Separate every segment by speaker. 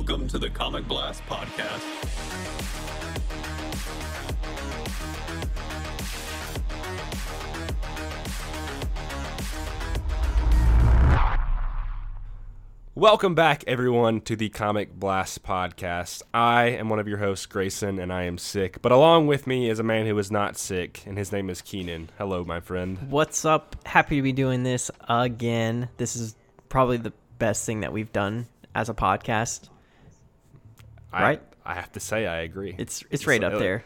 Speaker 1: Welcome to the Comic Blast Podcast.
Speaker 2: Welcome back, everyone, to the Comic Blast podcast. I am one of your hosts, Grayson, and I am sick. But along with me is a man who is not sick, and his name is Keenan. Hello, my friend.
Speaker 3: What's up? Happy to be doing this again. This is probably the best thing that we've done as a podcast.
Speaker 2: I,
Speaker 3: Right?
Speaker 2: I have to say, I agree.
Speaker 3: It's it's right up there.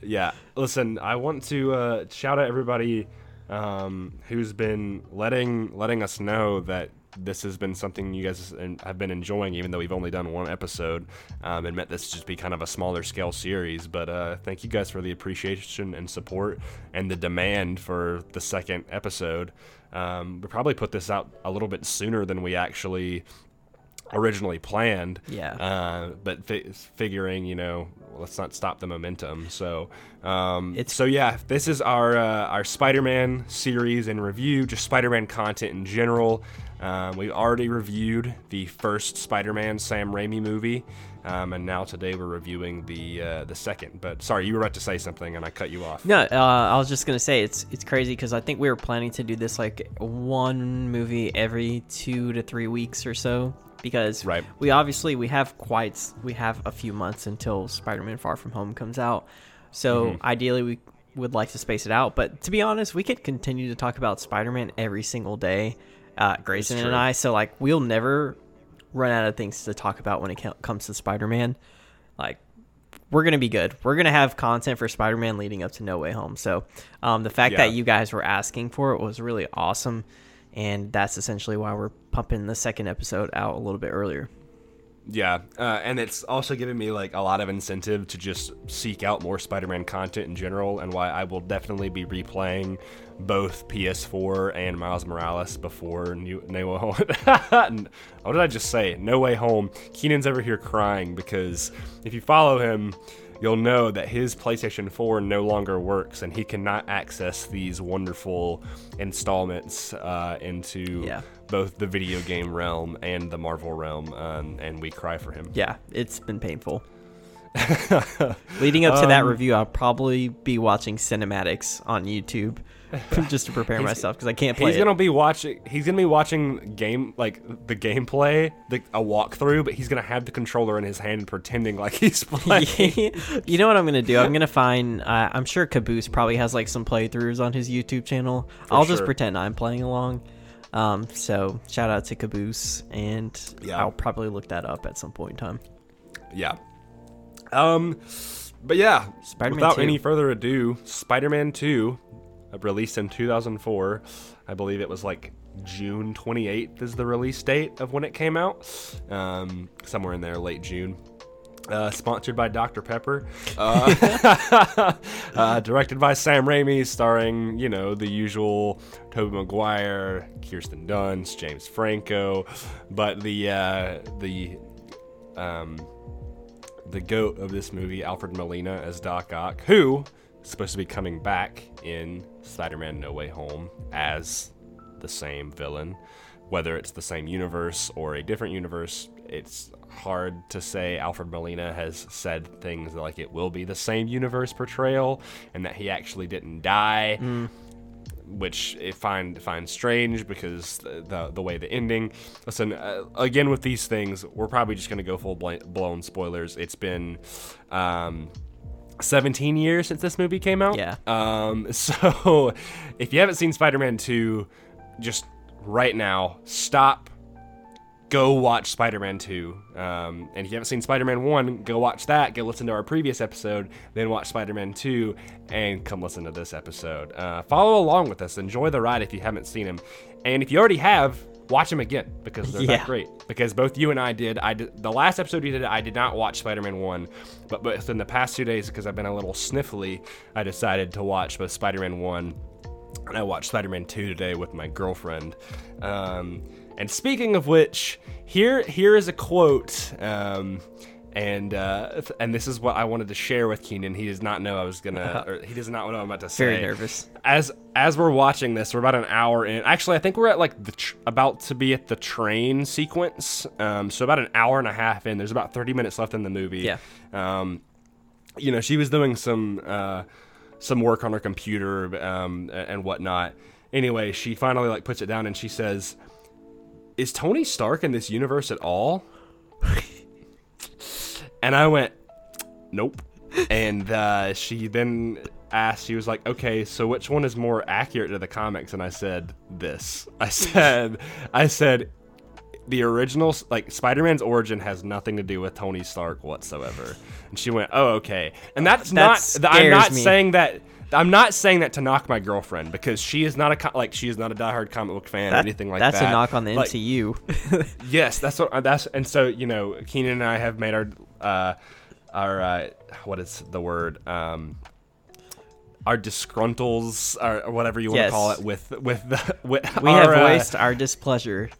Speaker 2: Yeah. Listen, I want to uh, shout out everybody um, who's been letting letting us know that this has been something you guys have been enjoying, even though we've only done one episode um, and meant this to just be kind of a smaller scale series. But uh, thank you guys for the appreciation and support and the demand for the second episode. Um, we probably put this out a little bit sooner than we actually originally planned.
Speaker 3: Yeah.
Speaker 2: Uh, but fi- figuring, you know, let's not stop the momentum. So, um,
Speaker 3: It's-
Speaker 2: so yeah, this is our uh, our Spider-Man series and review, just Spider-Man content in general. Um, we already reviewed the first Spider-Man Sam Raimi movie, um, and now today we're reviewing the uh, the second. But sorry, you were about to say something, and I cut you off.
Speaker 3: No, uh, I was just gonna say it's it's crazy because I think we were planning to do this like one movie every two to three weeks or so because
Speaker 2: Right.
Speaker 3: we obviously we have quite we have a few months until Spider-Man Far From Home comes out, so
Speaker 2: Mm-hmm.
Speaker 3: ideally we would like to space it out. But to be honest, we could continue to talk about Spider-Man every single day, uh, Grayson and. I. So like we'll never run out of things to talk about when it comes to Spider-Man. Like we're gonna be good. We're gonna have content for Spider-Man leading up to No Way Home. So um, the fact
Speaker 2: Yeah.
Speaker 3: that you guys were asking for it was really awesome, and that's essentially why we're pumping the second episode out a little bit earlier.
Speaker 2: Yeah, uh, and it's also given me like a lot of incentive to just seek out more Spider-Man content in general, and why I will definitely be replaying both PS4 and Miles Morales before New No Way Home. what did I just say? No Way Home. Keenan's over here crying because if you follow him, you'll know that his PlayStation 4 no longer works, and he cannot access these wonderful installments uh, into
Speaker 3: Yeah.
Speaker 2: both the video game realm and the Marvel realm, um, and we cry for him.
Speaker 3: Yeah, it's been painful. Leading up to that
Speaker 2: Um,
Speaker 3: review, I'll probably be watching cinematics on YouTube just to prepare myself because I can't play
Speaker 2: He's
Speaker 3: it.
Speaker 2: gonna be watching. He's gonna be watching game like the gameplay, the, a walkthrough, but he's gonna have the controller in his hand pretending like he's playing.
Speaker 3: you know what I'm gonna do? I'm gonna find. Uh, I'm sure Caboose probably has like some playthroughs on his YouTube channel. I'll just pretend I'm playing along. Um, so shout out to Caboose, and
Speaker 2: Yeah.
Speaker 3: I'll probably look that up at some point in time.
Speaker 2: yeah. Um, but yeah,
Speaker 3: Spider-Man
Speaker 2: without
Speaker 3: 2.
Speaker 2: any further ado, Spider-Man Two, released in 2004. I believe it was like June 28th is the release date of when it came out. Um, somewhere in there, late June. Uh, sponsored by Dr. Pepper, uh, uh, directed by Sam Raimi, starring you know the usual Tobey Maguire, Kirsten Dunst, James Franco, but the uh, the um, the goat of this movie, Alfred Molina as Doc Ock, who supposed to be coming back in Spider-Man: No Way Home as the same villain. Whether it's the same universe or a different universe, it's hard to say. Alfred Molina has said things like it will be the same universe portrayal and that he actually didn't die which I find find strange because the, the the way the ending. Listen, uh, again with these things, we're probably just gonna go full bl- blown spoilers. It's been. Um, 17 years since this movie came out.
Speaker 3: Yeah.
Speaker 2: Um, so if you haven't seen Spider-Man 2, just right now, stop, go watch Spider-Man 2. Um, and if you haven't seen Spider-Man 1, go watch that. Go listen to our previous episode, then watch Spider-Man 2, and come listen to this episode. Uh, follow along with us. Enjoy the ride if you haven't seen him. And if you already have, watch them again because they're
Speaker 3: Yeah.
Speaker 2: that great. Because both you and I did. I did the last episode we did. I did not watch Spider-Man 1, but but within the past two days, because I've been a little sniffly, I decided to watch both Spider-Man 1 and I watched Spider-Man 2 today with my girlfriend. Um, and speaking of which, here here is a quote um, And uh, and this is what I wanted to share with Keenan. He does not know I was gonna, or he does not know what I'm about to say.
Speaker 3: Very nervous.
Speaker 2: As as we're watching this, we're about an hour in. Actually, I think we're at like the tr- about to be at the train sequence. Um, so about an hour and a half in. There's about 30 minutes left in the movie.
Speaker 3: Yeah.
Speaker 2: Um, you know, she was doing some uh, some work on her computer um, and whatnot. Anyway, she finally like puts it down and she says, "Is Tony Stark in this universe at all?" and I went, "Nope." and uh, she then asked, she was like, "Okay, so which one is more accurate to the comics?" And I said, "This." I said, I said, the original like Spider-Man's origin has nothing to do with Tony Stark whatsoever. And she went, "Oh, okay." And that's
Speaker 3: That
Speaker 2: not I'm not
Speaker 3: me.
Speaker 2: saying that I'm not saying that to knock my girlfriend because she is not a like she is not a diehard comic book fan or anything like
Speaker 3: that's
Speaker 2: that.
Speaker 3: That's a knock on the
Speaker 2: Like,
Speaker 3: MCU.
Speaker 2: Yes, that's what that's and so you know Keenan and I have made our uh our uh what is the word um our disgruntles or whatever you want
Speaker 3: Yes.
Speaker 2: to call it with with the with
Speaker 3: we
Speaker 2: our,
Speaker 3: have
Speaker 2: uh,
Speaker 3: voiced our displeasure.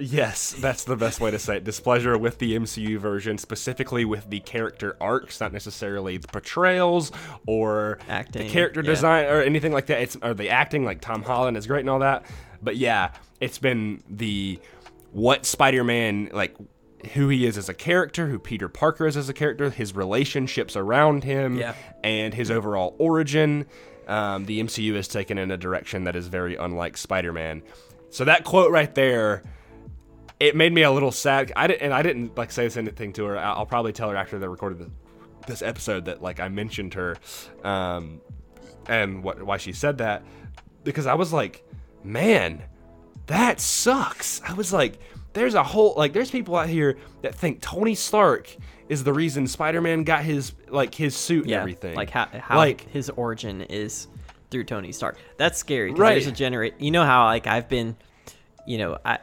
Speaker 2: Yes, that's the best way to say it. Displeasure with the MCU version, specifically with the character arcs, not necessarily the portrayals or
Speaker 3: Acting,
Speaker 2: the character
Speaker 3: yeah.
Speaker 2: design or anything like that. It's or the acting, like Tom Holland is great and all that. But yeah, it's been the what Spider-Man like who he is as a character, who Peter Parker is as a character, his relationships around him,
Speaker 3: Yeah.
Speaker 2: and his overall origin. Um, the MCU has taken in a direction that is very unlike Spider-Man. So that quote right there it made me a little sad. I didn't, and I didn't like say this anything to her. I'll I'll probably tell her after they recorded the, this episode that like I mentioned her, um, and what why she said that because I was like, man, that sucks. I was like, there's a whole like there's people out here that think Tony Stark is the reason Spider-Man got his like his suit
Speaker 3: Yeah,
Speaker 2: and everything.
Speaker 3: like how how
Speaker 2: like
Speaker 3: his origin is through Tony Stark. That's scary.
Speaker 2: Right.
Speaker 3: There's a generate. You know how like I've been, you know I.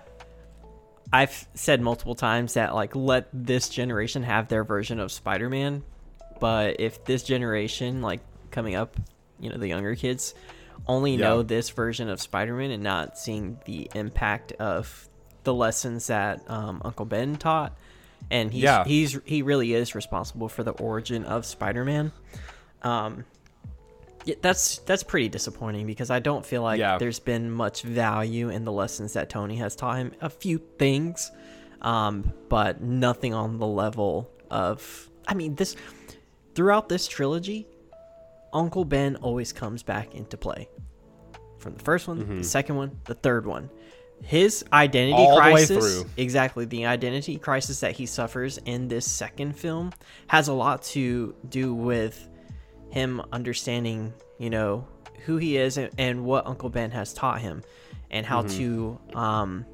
Speaker 3: I've said multiple times that like let this generation have their version of Spider-Man, but if this generation like coming up, you know, the younger kids only
Speaker 2: Yeah.
Speaker 3: know this version of Spider-Man and not seeing the impact of the lessons that um, Uncle Ben taught, and he's
Speaker 2: Yeah.
Speaker 3: he's he really is responsible for the origin of Spider-Man. Um, yeah, that's that's pretty disappointing because I don't feel like
Speaker 2: Yeah.
Speaker 3: there's been much value in the lessons that Tony has taught him. A few things, um, but nothing on the level of. I mean, this throughout this trilogy, Uncle Ben always comes back into play. From the first one,
Speaker 2: Mm-hmm.
Speaker 3: the second one, the third one. His identity
Speaker 2: All the way
Speaker 3: crisis,
Speaker 2: through.
Speaker 3: exactly the identity crisis that he suffers in this second film, has a lot to do with him understanding, you know, who he is and, and what Uncle Ben has taught him, and how to, um,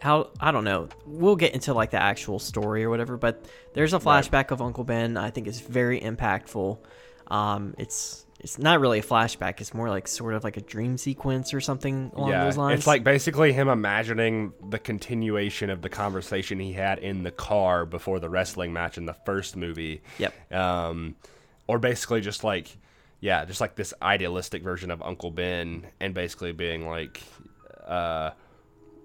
Speaker 3: how I don't know. We'll get into like the actual story or whatever, but there's a flashback of Uncle Ben. I think is very impactful. Um, it's it's not really a flashback. It's more like sort of like a dream sequence or something along
Speaker 2: yeah,
Speaker 3: those lines.
Speaker 2: it's like basically him imagining the continuation of the conversation he had in the car before the wrestling match in the first movie.
Speaker 3: Yep.
Speaker 2: Um, or basically just like, yeah, just like this idealistic version of Uncle Ben, and basically being like, uh,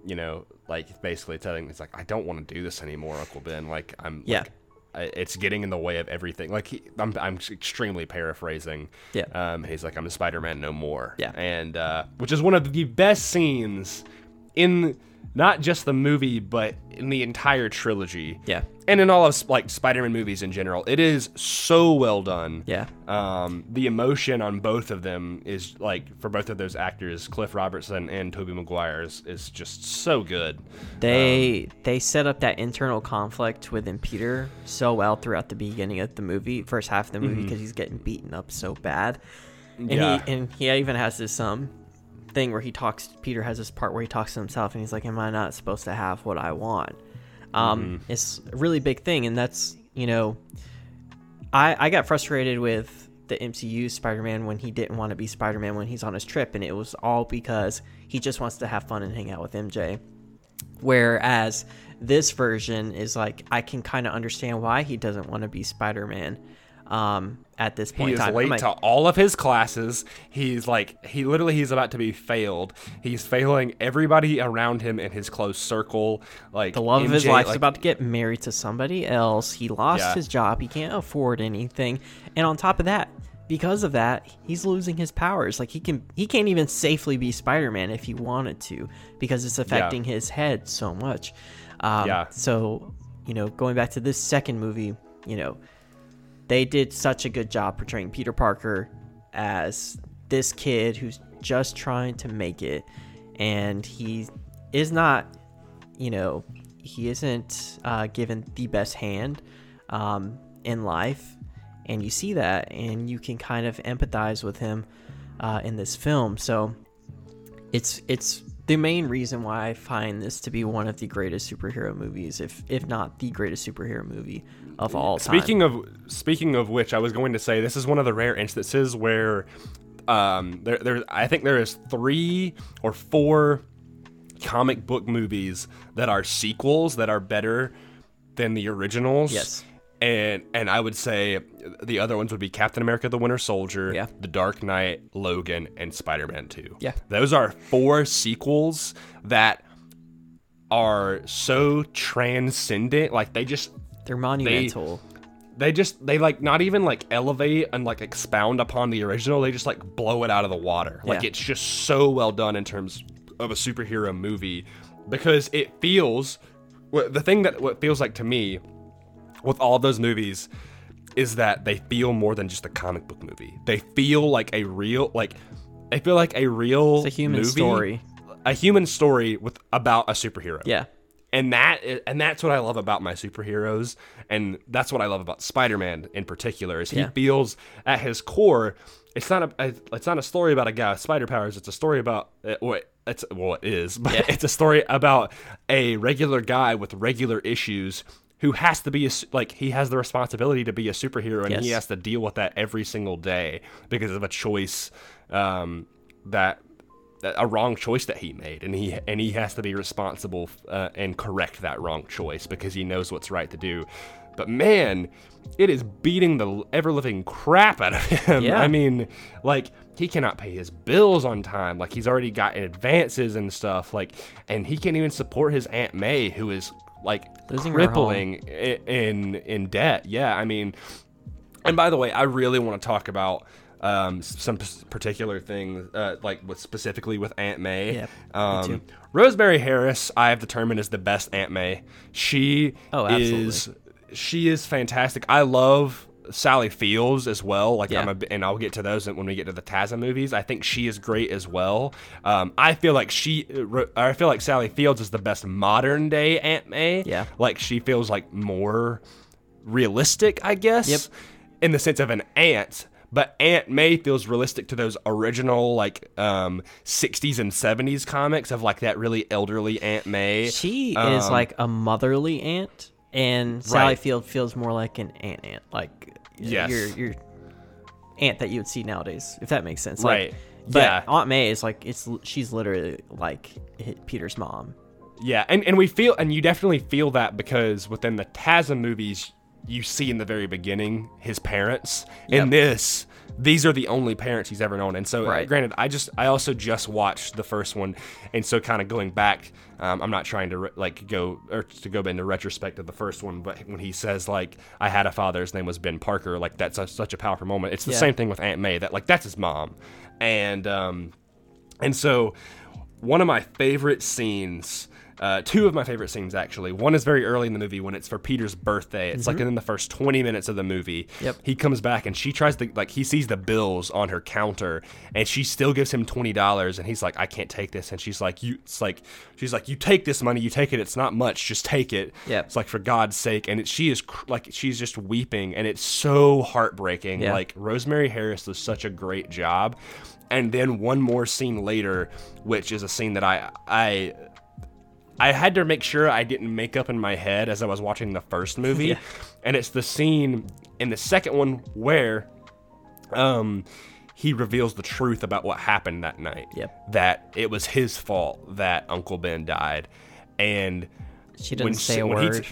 Speaker 2: you know, like basically telling it's like I don't want to do this anymore, Uncle Ben. Like I'm,
Speaker 3: Yeah.
Speaker 2: like, it's getting in the way of everything. Like he, I'm, I'm extremely paraphrasing.
Speaker 3: Yeah.
Speaker 2: Um, he's like, I'm a Spider-Man no more.
Speaker 3: Yeah.
Speaker 2: And uh, which is one of the best scenes in not just the movie, but in the entire trilogy.
Speaker 3: Yeah.
Speaker 2: And in all of like Spider-Man movies in general, it is so well done.
Speaker 3: Yeah.
Speaker 2: Um, the emotion on both of them is like for both of those actors, Cliff Robertson and Tobey Maguire, is, is just so good.
Speaker 3: They they set up that internal conflict within Peter so well throughout the beginning of the movie, first half of the movie, because he's getting beaten up so bad. And
Speaker 2: Yeah.
Speaker 3: he and he even has this um thing where he talks. Peter has this part where he talks to himself, and he's like, "Am I not supposed to have what I want?" Um, it's a really big thing, and that's you know, I I got frustrated with the MCU Spider-Man when he didn't want to be Spider-Man when he's on his trip, and it was all because he just wants to have fun and hang out with MJ. Whereas this version is like I can kind of understand why he doesn't want to be Spider-Man. Um, at this point
Speaker 2: He is
Speaker 3: time.
Speaker 2: late
Speaker 3: like,
Speaker 2: to all of his classes. He's like he literally he's about to be failed. He's failing everybody around him in his close circle. Like
Speaker 3: the love of his
Speaker 2: MJ
Speaker 3: life is
Speaker 2: like,
Speaker 3: about to get married to somebody else. He lost
Speaker 2: Yeah.
Speaker 3: his job. He can't afford anything. And on top of that, because of that, he's losing his powers. Like he can he can't even safely be Spider-Man if he wanted to because it's affecting his head so much. Um,
Speaker 2: Yeah.
Speaker 3: So, you know, going back to this second movie, you know, they did such a good job portraying Peter Parker as this kid who's just trying to make it. And he is not you know he isn't uh, given the best hand um, in life. And you see that and you can kind of empathize with him uh, in this film. So it's it's the main reason why I find this to be one of the greatest superhero movies, if if not the greatest superhero movie of all time.
Speaker 2: Speaking of speaking of which, I was going to say this is one of the rare instances where um, there, there I think there is three or four comic book movies that are sequels that are better than the originals.
Speaker 3: Yes.
Speaker 2: And and I would say the other ones would be Captain America: The Winter Soldier,
Speaker 3: Yeah.
Speaker 2: The Dark Knight, Logan, and Spider-Man 2.
Speaker 3: Yeah.
Speaker 2: Those are four sequels that are so transcendent. Like they just
Speaker 3: they're monumental.
Speaker 2: they just they like not even like elevate and like expound upon the original they just like blow it out of the water like
Speaker 3: Yeah.
Speaker 2: it's just so well done in terms of a superhero movie because it feels the thing that what feels like to me with all those movies is that they feel more than just a comic book movie they feel like a real like they feel like a real
Speaker 3: It's a human
Speaker 2: movie,
Speaker 3: story.
Speaker 2: a human story with about a superhero
Speaker 3: yeah.
Speaker 2: And that and that's what I love about my superheroes, and that's what I love about Spider-Man in particular. Is he
Speaker 3: Yeah.
Speaker 2: feels at his core, it's not a it's not a story about a guy with spider powers. It's a story about what it's well it is, but
Speaker 3: Yeah.
Speaker 2: it's a story about a regular guy with regular issues who has to be a, like he has the responsibility to be a superhero, and he has to deal with that every single day because of a choice um, that a wrong choice that he made and he and he has to be responsible uh, and correct that wrong choice because he knows what's right to do. But man it is beating the ever living crap out of him.
Speaker 3: Yeah.
Speaker 2: i mean like he cannot pay his bills on time. Like he's already got advances and stuff like and he can't even support his aunt may who is like
Speaker 3: Losing
Speaker 2: crippling in in debt. Yeah i mean and by the way, I really want to talk about um, some p- particular things, uh, like with specifically with Aunt May.
Speaker 3: Me
Speaker 2: um. Rosemary Harris, I have determined is the best Aunt May. She
Speaker 3: Oh,
Speaker 2: is she is fantastic. I love Sally Fields as well. Like
Speaker 3: Yeah.
Speaker 2: I'm a, and I'll get to those when we get to the TASM movies. I think she is great as well. Um, I feel like she, I feel like Sally Fields is the best modern day Aunt May.
Speaker 3: Yeah.
Speaker 2: like she feels like more realistic, I guess.
Speaker 3: Yep.
Speaker 2: In the sense of an aunt, but Aunt May feels realistic to those original like um 60s and 70s comics of like that really elderly Aunt May.
Speaker 3: She is
Speaker 2: Um,
Speaker 3: like a motherly aunt, and Sally
Speaker 2: Right.
Speaker 3: Field feels more like an aunt aunt, like
Speaker 2: Yes.
Speaker 3: your your aunt that you would see nowadays, if that makes sense.
Speaker 2: Right.
Speaker 3: Like, but
Speaker 2: Yeah.
Speaker 3: Aunt May is like it's she's literally like Peter's mom.
Speaker 2: Yeah, and, and we feel and you definitely feel that because within the TASM movies you see in the very beginning his parents. In this, these are the only parents he's ever known. And so uh,
Speaker 3: Right.
Speaker 2: granted, I just I also just watched the first one and so kind of going back um, I'm not trying to re- like go or to go into retrospect of the first one, but when he says like I had a father, his name was Ben Parker, like that's a, such a powerful moment. It's the
Speaker 3: Yeah.
Speaker 2: same thing with Aunt May that like that's his mom, and um, and so, one of my favorite scenes, uh, two of my favorite scenes actually. One is very early in the movie when it's for Peter's birthday. It's like in the first 20 minutes of the movie.
Speaker 3: Mm-hmm. Yep.
Speaker 2: He comes back and she tries to, like, he sees the bills on her counter and she still gives him $20 and he's like, I can't take this. And she's like, you, it's like, she's like, you take this money, you take it. It's not much, just take it.
Speaker 3: Yep.
Speaker 2: It's like, for God's sake. And it, she is cr- like, she's just weeping and it's so heartbreaking.
Speaker 3: Yeah.
Speaker 2: Like, Rosemary Harris does such a great job. And then one more scene later, which is a scene that I I I had to make sure I didn't make up in my head as I was watching the first movie.
Speaker 3: Yeah.
Speaker 2: And it's the scene in the second one where um he reveals the truth about what happened that night.
Speaker 3: Yep.
Speaker 2: That it was his fault that Uncle Ben died. And
Speaker 3: She doesn't say
Speaker 2: she-
Speaker 3: a
Speaker 2: he
Speaker 3: word.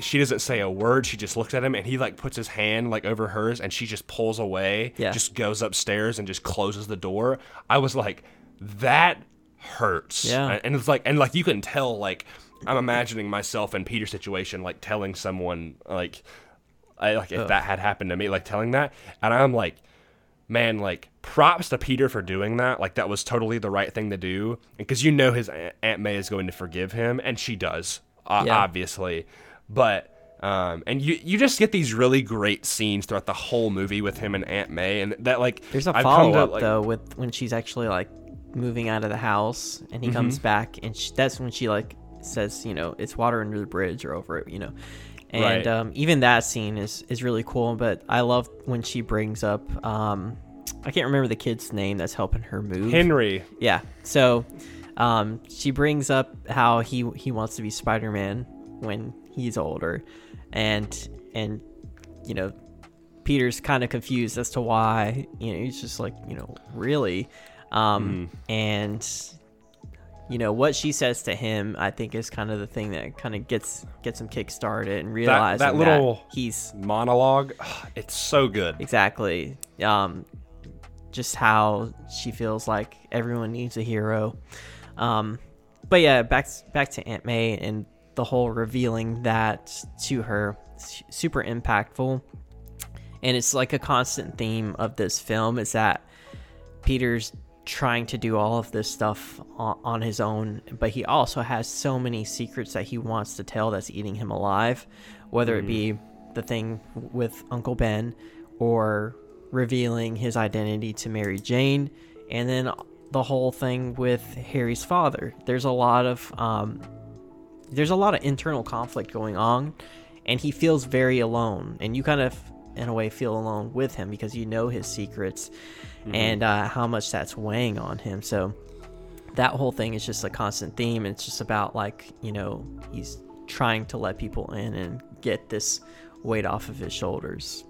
Speaker 2: she doesn't say a word. She just looks at him, and he like puts his hand like over hers, and she just pulls away.
Speaker 3: Yeah.
Speaker 2: Just goes upstairs and just closes the door. I was like, that hurts.
Speaker 3: Yeah.
Speaker 2: And it's like, and like you can tell, like I'm imagining myself in Peter's situation, like telling someone, like, I like if that had happened to me, like telling that, and I'm like, man, like props to Peter for doing that. Like that was totally the right thing to do, because you know his Aunt May is going to forgive him, and she does, uh,
Speaker 3: Yeah.
Speaker 2: obviously. But um, and you you just get these really great scenes throughout the whole movie with him and Aunt May, and that like
Speaker 3: There's a follow up
Speaker 2: like-
Speaker 3: though with when she's actually like moving out of the house and he
Speaker 2: Mm-hmm.
Speaker 3: comes back and sh that's when she like says you know it's water under the bridge or over it you know and
Speaker 2: Right.
Speaker 3: um, even that scene is is really cool but I love when she brings up um I can't remember the kid's name that's helping her move
Speaker 2: Henry.
Speaker 3: yeah so um she brings up how he he wants to be Spider-Man when he's older and and you know Peter's kind of confused as to why. You know, he's just like, you know, really. Um, And you know what she says to him, I think, is kind of the thing that kind of gets gets him kick started and realizing that,
Speaker 2: little-
Speaker 3: he's
Speaker 2: monologue it's so good
Speaker 3: exactly um, just how she feels like everyone needs a hero. Um, but yeah, back back to Aunt May and the whole revealing that to her, super impactful. And it's like a constant theme of this film is that Peter's trying to do all of this stuff on, his own, but he also has so many secrets that he wants to tell that's eating him alive, whether it be the thing with Uncle Ben or revealing his identity to Mary Jane, and then the whole thing with Harry's father. There's a lot of um, there's a lot of internal conflict going on, and he feels very alone. And you kind of, in a way, feel alone with him because you know his secrets and uh, how much that's weighing on him. So that whole thing is just a constant theme. It's just about like you know he's trying to let people in and get this weight off of his shoulders.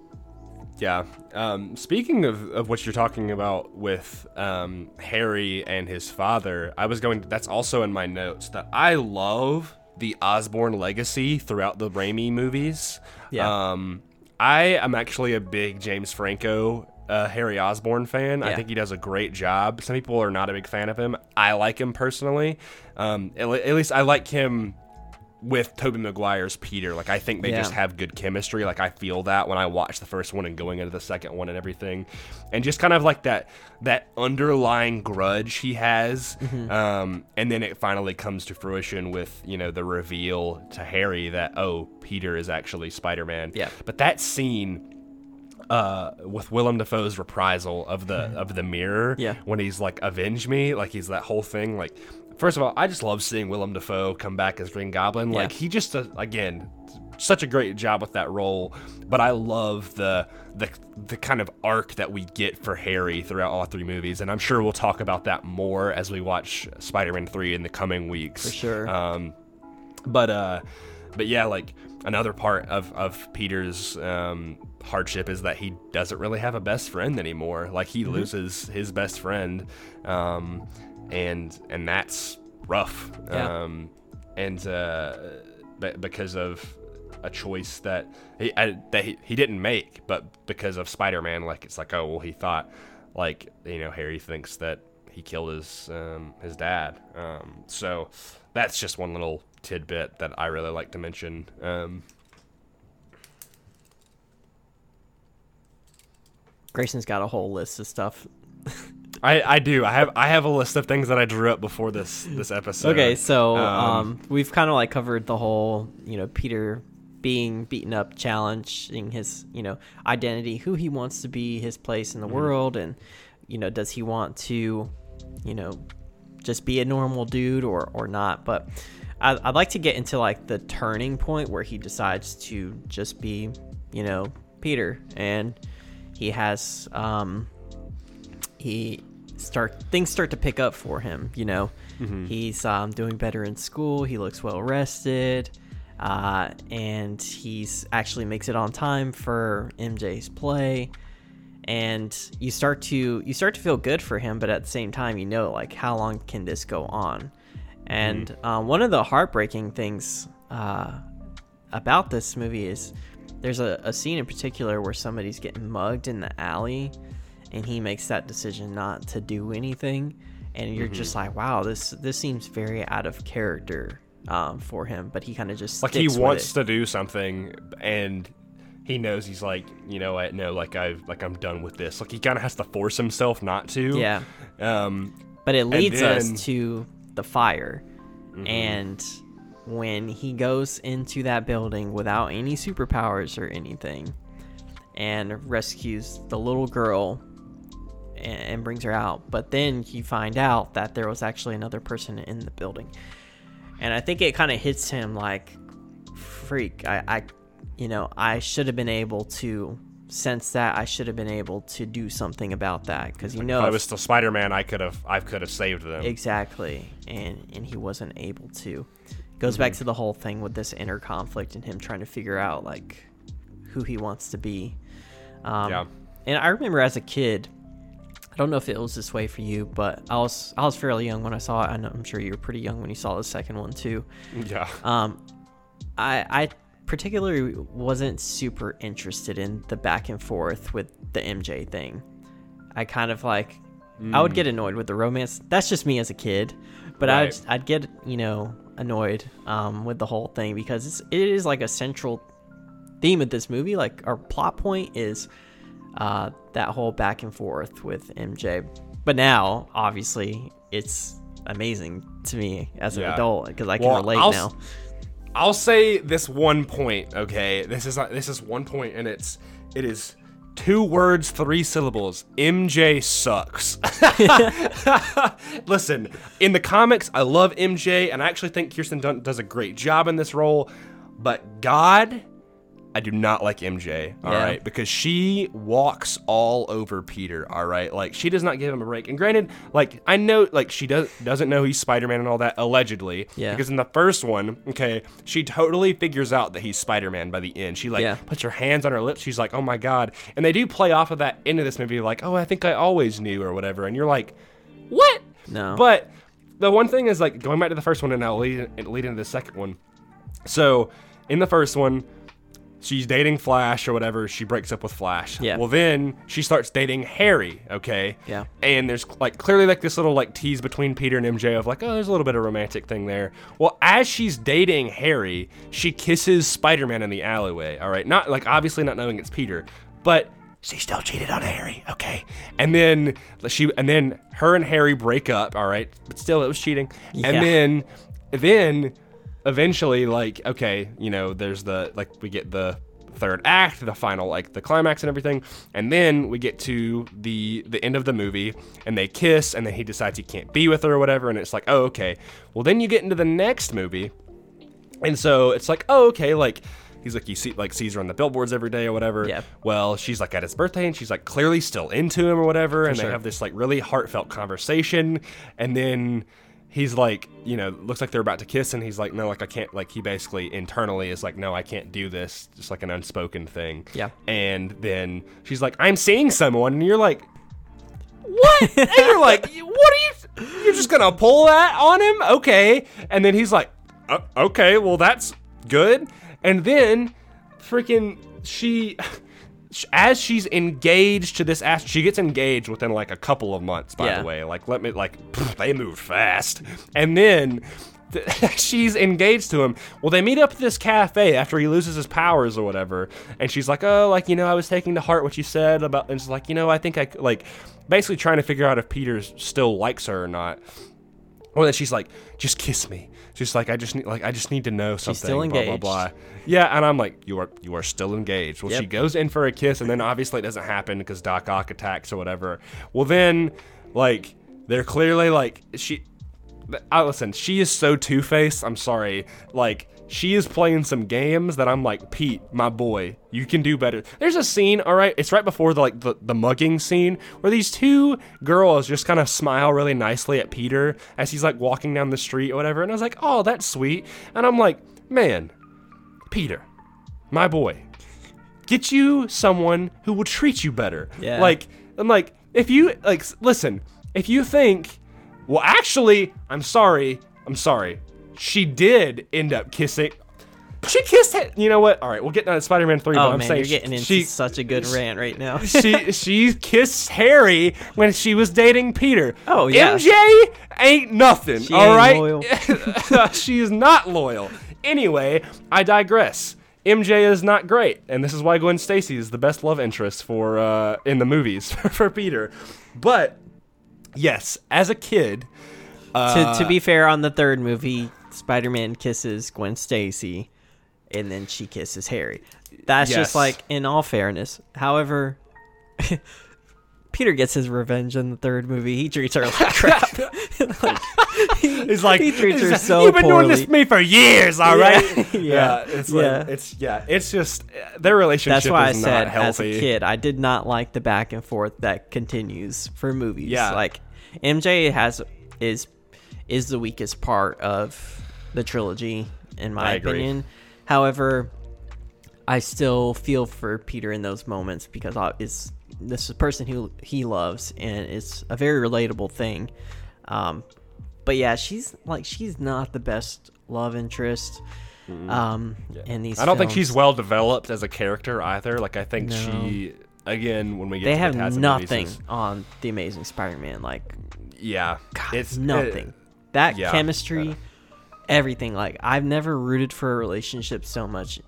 Speaker 2: Yeah. Um, speaking of, of what you're talking about with um, Harry and his father, I was going. that's also in my notes that I love the Osborn legacy throughout the Raimi movies.
Speaker 3: Yeah.
Speaker 2: Um, I am actually a big James Franco. Uh, Harry Osborn fan. I think he does a great job. Some people are not a big fan of him. I like him personally. Um, at, at least I like him with Tobey Maguire's Peter. Like I think they
Speaker 3: Yeah.
Speaker 2: just have good chemistry. Like I feel that when I watch the first one and going into the second one and everything, and just kind of like that that underlying grudge he has,
Speaker 3: Mm-hmm.
Speaker 2: um, and then it finally comes to fruition with you know the reveal to Harry that oh Peter is actually Spider Man.
Speaker 3: Yeah.
Speaker 2: But that scene. Uh, with Willem Dafoe's reprisal of the of the mirror,
Speaker 3: Mm-hmm. Yeah.
Speaker 2: when he's like avenge me, like he's that whole thing. Like, first of all, I just love seeing Willem Dafoe come back as Green Goblin.
Speaker 3: Yeah.
Speaker 2: Like he just does again such a great job with that role. But I love the the the kind of arc that we get for Harry throughout all three movies, and I'm sure we'll talk about that more as we watch Spider-Man three in the coming weeks.
Speaker 3: For sure.
Speaker 2: Um, but uh, but yeah, like another part of of Peter's um hardship is that he doesn't really have a best friend anymore. Like he loses his best friend, um, and and that's rough.
Speaker 3: Yeah.
Speaker 2: Um, and uh, be- because of a choice that he I, that he, he didn't make, but because of Spider-Man, like it's like oh well he thought like you know Harry thinks that he killed his um, his dad. Um, so that's just one little tidbit that I really like to mention. Um,
Speaker 3: Grayson's got a whole list of stuff.
Speaker 2: I, I do. I have I have a list of things that I drew up before this this episode.
Speaker 3: Okay, so um,
Speaker 2: Um,
Speaker 3: we've kind of like covered the whole, you know, Peter being beaten up, challenging his, you know, identity, who he wants to be, his place in the world, and you know, does he want to, you know, just be a normal dude or or not? But I, I'd like to get into like the turning point where he decides to just be, you know, Peter, and he has um, he start things start to pick up for him you know? He's um, doing better in school. He looks well rested uh, and he's actually makes it on time for mj's play. And you start to you start to feel good for him but at the same time you know like how long can this go on? And uh, one of the heartbreaking things uh, about this movie is there's a, a scene in particular where somebody's getting mugged in the alley and he makes that decision not to do anything. And you're just
Speaker 2: Mm-hmm.
Speaker 3: like wow this this seems very out of character um, for him. But he kind of just
Speaker 2: like he wants to do something and he knows he's like you know what? No like i like i'm done with this. Like he kind of has to force himself not to.
Speaker 3: Yeah.
Speaker 2: Um
Speaker 3: but it leads
Speaker 2: then- Mm-hmm.
Speaker 3: us to the fire. And when he goes into that building without any superpowers or anything and rescues the little girl and, and brings her out. But then you find out that there was actually another person in the building. And i think it kind of hits him like freak i i you know i should have been able to sense that. I should have been able to do something about that. Because you know
Speaker 2: if i was still spider-man i could have i could have saved them.
Speaker 3: Exactly, and and he wasn't able to. Goes back to the whole thing with this inner conflict and him trying to figure out like who he wants to be. Um,
Speaker 2: Yeah.
Speaker 3: And I remember as a kid, I don't know if it was this way for you, but I was I was fairly young when I saw it. I know, I'm sure you were pretty young when you saw the second one too.
Speaker 2: yeah
Speaker 3: Um, I I particularly wasn't super interested in the back and forth with the MJ thing. I kind of like I would get annoyed with the romance. That's just me as a kid, but I'd I'd get you know annoyed um, with the whole thing because it's, it is like a central theme of this movie. Like our plot point is uh, that whole back and forth with MJ. But now, obviously, it's amazing to me as an
Speaker 2: Yeah.
Speaker 3: adult because I can
Speaker 2: Well,
Speaker 3: relate
Speaker 2: I'll
Speaker 3: now.
Speaker 2: I'll say this one point, okay? This is not, this is one point, and it's it is two words, three syllables. MJ sucks. Listen, in the comics, I love MJ, and I actually think Kirsten Dunst does a great job in this role. But God, I do not like MJ, all right,
Speaker 3: Yeah.
Speaker 2: because she walks all over Peter, all right? Like she does not give him a break. And granted, like I know like she does doesn't know he's Spider-Man and all that allegedly,
Speaker 3: Yeah.
Speaker 2: because in the first one, okay, she totally figures out that he's Spider-Man by the end. She like
Speaker 3: Yeah.
Speaker 2: puts her hands on her lips. She's like, "Oh my god." And they do play off of that into this movie like, "Oh, I think I always knew" or whatever. And you're like, "What?"
Speaker 3: No.
Speaker 2: But the one thing is like going back to the first one and now lead, lead into the second one. So in the first one, she's dating Flash or whatever. She breaks up with Flash.
Speaker 3: Yeah.
Speaker 2: Well, then she starts dating Harry. Okay.
Speaker 3: Yeah.
Speaker 2: And there's like clearly like this little like tease between Peter and MJ of like, oh, there's a little bit of romantic thing there. Well, as she's dating Harry, she kisses Spider-Man in the alleyway. All right. Not like obviously not knowing it's Peter, but she still cheated on Harry. Okay. And then she and then her and Harry break up. All right. But still, it was cheating.
Speaker 3: Yeah.
Speaker 2: And then then eventually like okay you know there's the like we get the third act the final like the climax and everything and then we get to the the end of the movie and they kiss and then he decides he can't be with her or whatever and it's like oh okay well then you get into the next movie and so it's like oh okay like he's like you see like sees her on the billboards every day or whatever
Speaker 3: Yeah.
Speaker 2: well she's like at his birthday and she's like clearly still into him or whatever and
Speaker 3: sure.
Speaker 2: they have this like really heartfelt conversation and then he's like you know looks like they're about to kiss and he's like no like i can't like he basically internally is like no i can't do this just like an unspoken thing.
Speaker 3: Yeah.
Speaker 2: and then she's like i'm seeing someone and you're like what? And you're like what are you you're just gonna pull that on him? Okay. And then he's like "Uh, okay well that's good. And then freaking she as she's engaged to this ass she gets engaged within like a couple of months by
Speaker 3: Yeah.
Speaker 2: the way. Like let me like pff, they move fast. And then th- she's engaged to him. Well they meet up at this cafe after he loses his powers or whatever. And she's like oh like you know i was taking to heart what you said about and she's like you know i think i like basically trying to figure out if peter still likes her or not or that she's like, just kiss me. She's like, I just need, like, I just need to know something.
Speaker 3: still
Speaker 2: engaged. blah,
Speaker 3: blah,
Speaker 2: blah. Yeah, and I'm like, you are, you are still engaged. Well, she goes in for a kiss, and then obviously it doesn't happen because Doc Ock attacks or whatever. Well, then, like, they're clearly like, she, I listen. She is so two faced. I'm sorry. Like she is playing some games that I'm like, Pete, my boy, you can do better. There's a scene, all right. It's right before the like the, the mugging scene where these two girls just kind of smile really nicely at Peter as he's like walking down the street or whatever. And I was like, oh, that's sweet. And I'm like, man, Peter, my boy, get you someone who will treat you better.
Speaker 3: Yeah.
Speaker 2: Like I'm like, if you like, listen, if you think, well, actually, I'm sorry, I'm sorry, she did end up kissing. she kissed it. You know what? All right, we'll get to Spider-Man three. but
Speaker 3: Oh
Speaker 2: I'm
Speaker 3: man,
Speaker 2: saying
Speaker 3: you're getting into
Speaker 2: she
Speaker 3: such a good rant right now.
Speaker 2: she she kissed Harry when she was dating Peter.
Speaker 3: Oh, yeah.
Speaker 2: MJ ain't nothing.
Speaker 3: She
Speaker 2: all
Speaker 3: ain't
Speaker 2: right,
Speaker 3: loyal.
Speaker 2: she is not loyal. Anyway, I digress. MJ is not great, and this is why Gwen Stacy is the best love interest for uh, in the movies for Peter. But yes, as a kid,
Speaker 3: to, to be fair, on the third movie, Spider-Man kisses Gwen Stacy, and then she kisses Harry. That's
Speaker 2: Yes.
Speaker 3: just like in all fairness. However, Peter gets his revenge in the third movie. He treats her like crap. Like, he,
Speaker 2: He's like,
Speaker 3: he treats her so
Speaker 2: You've been
Speaker 3: poorly.
Speaker 2: doing this to me for years, all
Speaker 3: Yeah,
Speaker 2: right.
Speaker 3: yeah,
Speaker 2: it's
Speaker 3: yeah.
Speaker 2: it's yeah, it's just their relationship
Speaker 3: That's why I said
Speaker 2: not healthy.
Speaker 3: as a kid, I did not like the back and forth that continues for movies.
Speaker 2: Yeah.
Speaker 3: like MJ has is is the weakest part of the trilogy in my
Speaker 2: I agree.
Speaker 3: opinion. However, I still feel for Peter in those moments because it's this is a person who he loves and it's a very relatable thing. Um, but yeah, she's like she's not the best love interest. Um, in these,
Speaker 2: I don't think she's well developed as a character either. Like I think
Speaker 3: No.
Speaker 2: she again when we get
Speaker 3: they have
Speaker 2: the
Speaker 3: nothing on the Amazing Spider-Man. Like
Speaker 2: yeah,
Speaker 3: God,
Speaker 2: it's
Speaker 3: nothing.
Speaker 2: uh,
Speaker 3: that
Speaker 2: yeah,
Speaker 3: chemistry, everything. Like I've never rooted for a relationship so much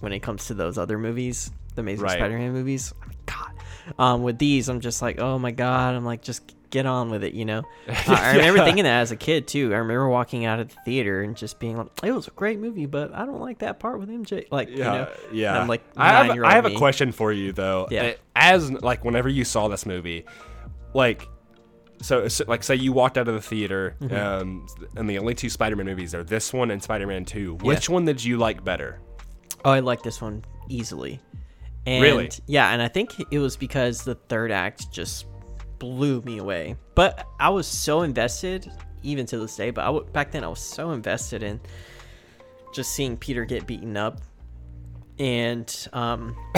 Speaker 3: when it comes to those other movies, the Amazing
Speaker 2: Right.
Speaker 3: Spider-Man movies. I God, um, with these, I'm just like, oh my God, I'm like, just get on with it, you know. Uh, I remember
Speaker 2: Yeah.
Speaker 3: thinking that as a kid too. I remember walking out of the theater and just being like, it was a great movie, but I don't like that part with MJ. Like,
Speaker 2: yeah,
Speaker 3: you know,
Speaker 2: yeah.
Speaker 3: And I'm like,
Speaker 2: I have, I have a question for you though.
Speaker 3: Yeah.
Speaker 2: As like whenever you saw this movie, like. So, so, like, say you walked out of the theater,
Speaker 3: Mm-hmm.
Speaker 2: um, and the only two Spider-Man movies are this one and Spider-Man Two. Which one did you like better?
Speaker 3: Oh, I like this one easily. And
Speaker 2: Really?
Speaker 3: Yeah, and I think it was because the third act just blew me away. But I was so invested, even to this day. But I w- back then I was so invested in just seeing Peter get beaten up, and um,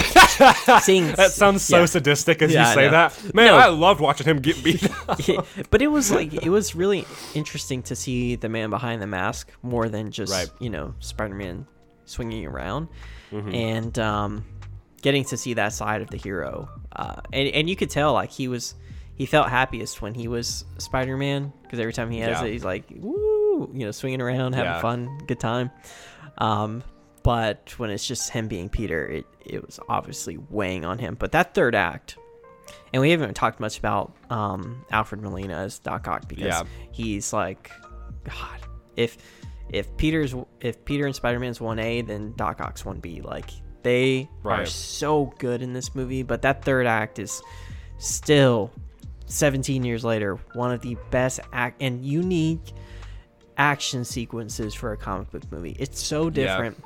Speaker 3: seeing
Speaker 2: That sounds so
Speaker 3: yeah.
Speaker 2: sadistic as
Speaker 3: Yeah,
Speaker 2: you say that. Man,
Speaker 3: No.
Speaker 2: I loved watching him get beat up.
Speaker 3: Yeah, but it was like it was really interesting to see the man behind the mask more than just
Speaker 2: Right.
Speaker 3: you know Spider-Man swinging around,
Speaker 2: Mm-hmm.
Speaker 3: and um, getting to see that side of the hero. Uh, and and you could tell like he was he felt happiest when he was Spider-Man because every time he has
Speaker 2: Yeah.
Speaker 3: it, he's like woo, you know, swinging around, having fun, good time. Um, but when it's just him being Peter, it it was obviously weighing on him. But that third act, and we haven't talked much about um, Alfred Molina as Doc Ock because
Speaker 2: Yeah.
Speaker 3: he's like, God, if if Peter's if Peter and Spider Man's one A, then Doc Ock's one B. Like they are so good in this movie, but that third act is still 17 years later one of the best act and unique action sequences for a comic book movie. It's so different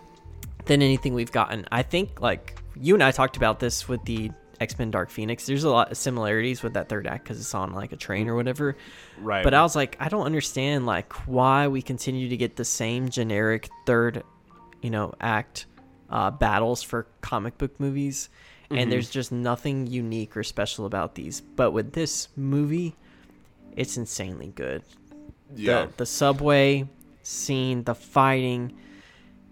Speaker 3: than anything we've gotten. I think like you and I talked about this with the X-Men Dark Phoenix. There's a lot of similarities with that third act cuz it's on like a train or whatever.
Speaker 2: Right.
Speaker 3: But I was like I don't understand like why we continue to get the same generic third, you know, act uh, battles for comic book movies and there's just nothing unique or special about these. But with this movie, it's insanely good
Speaker 2: yeah.
Speaker 3: the the subway scene, the fighting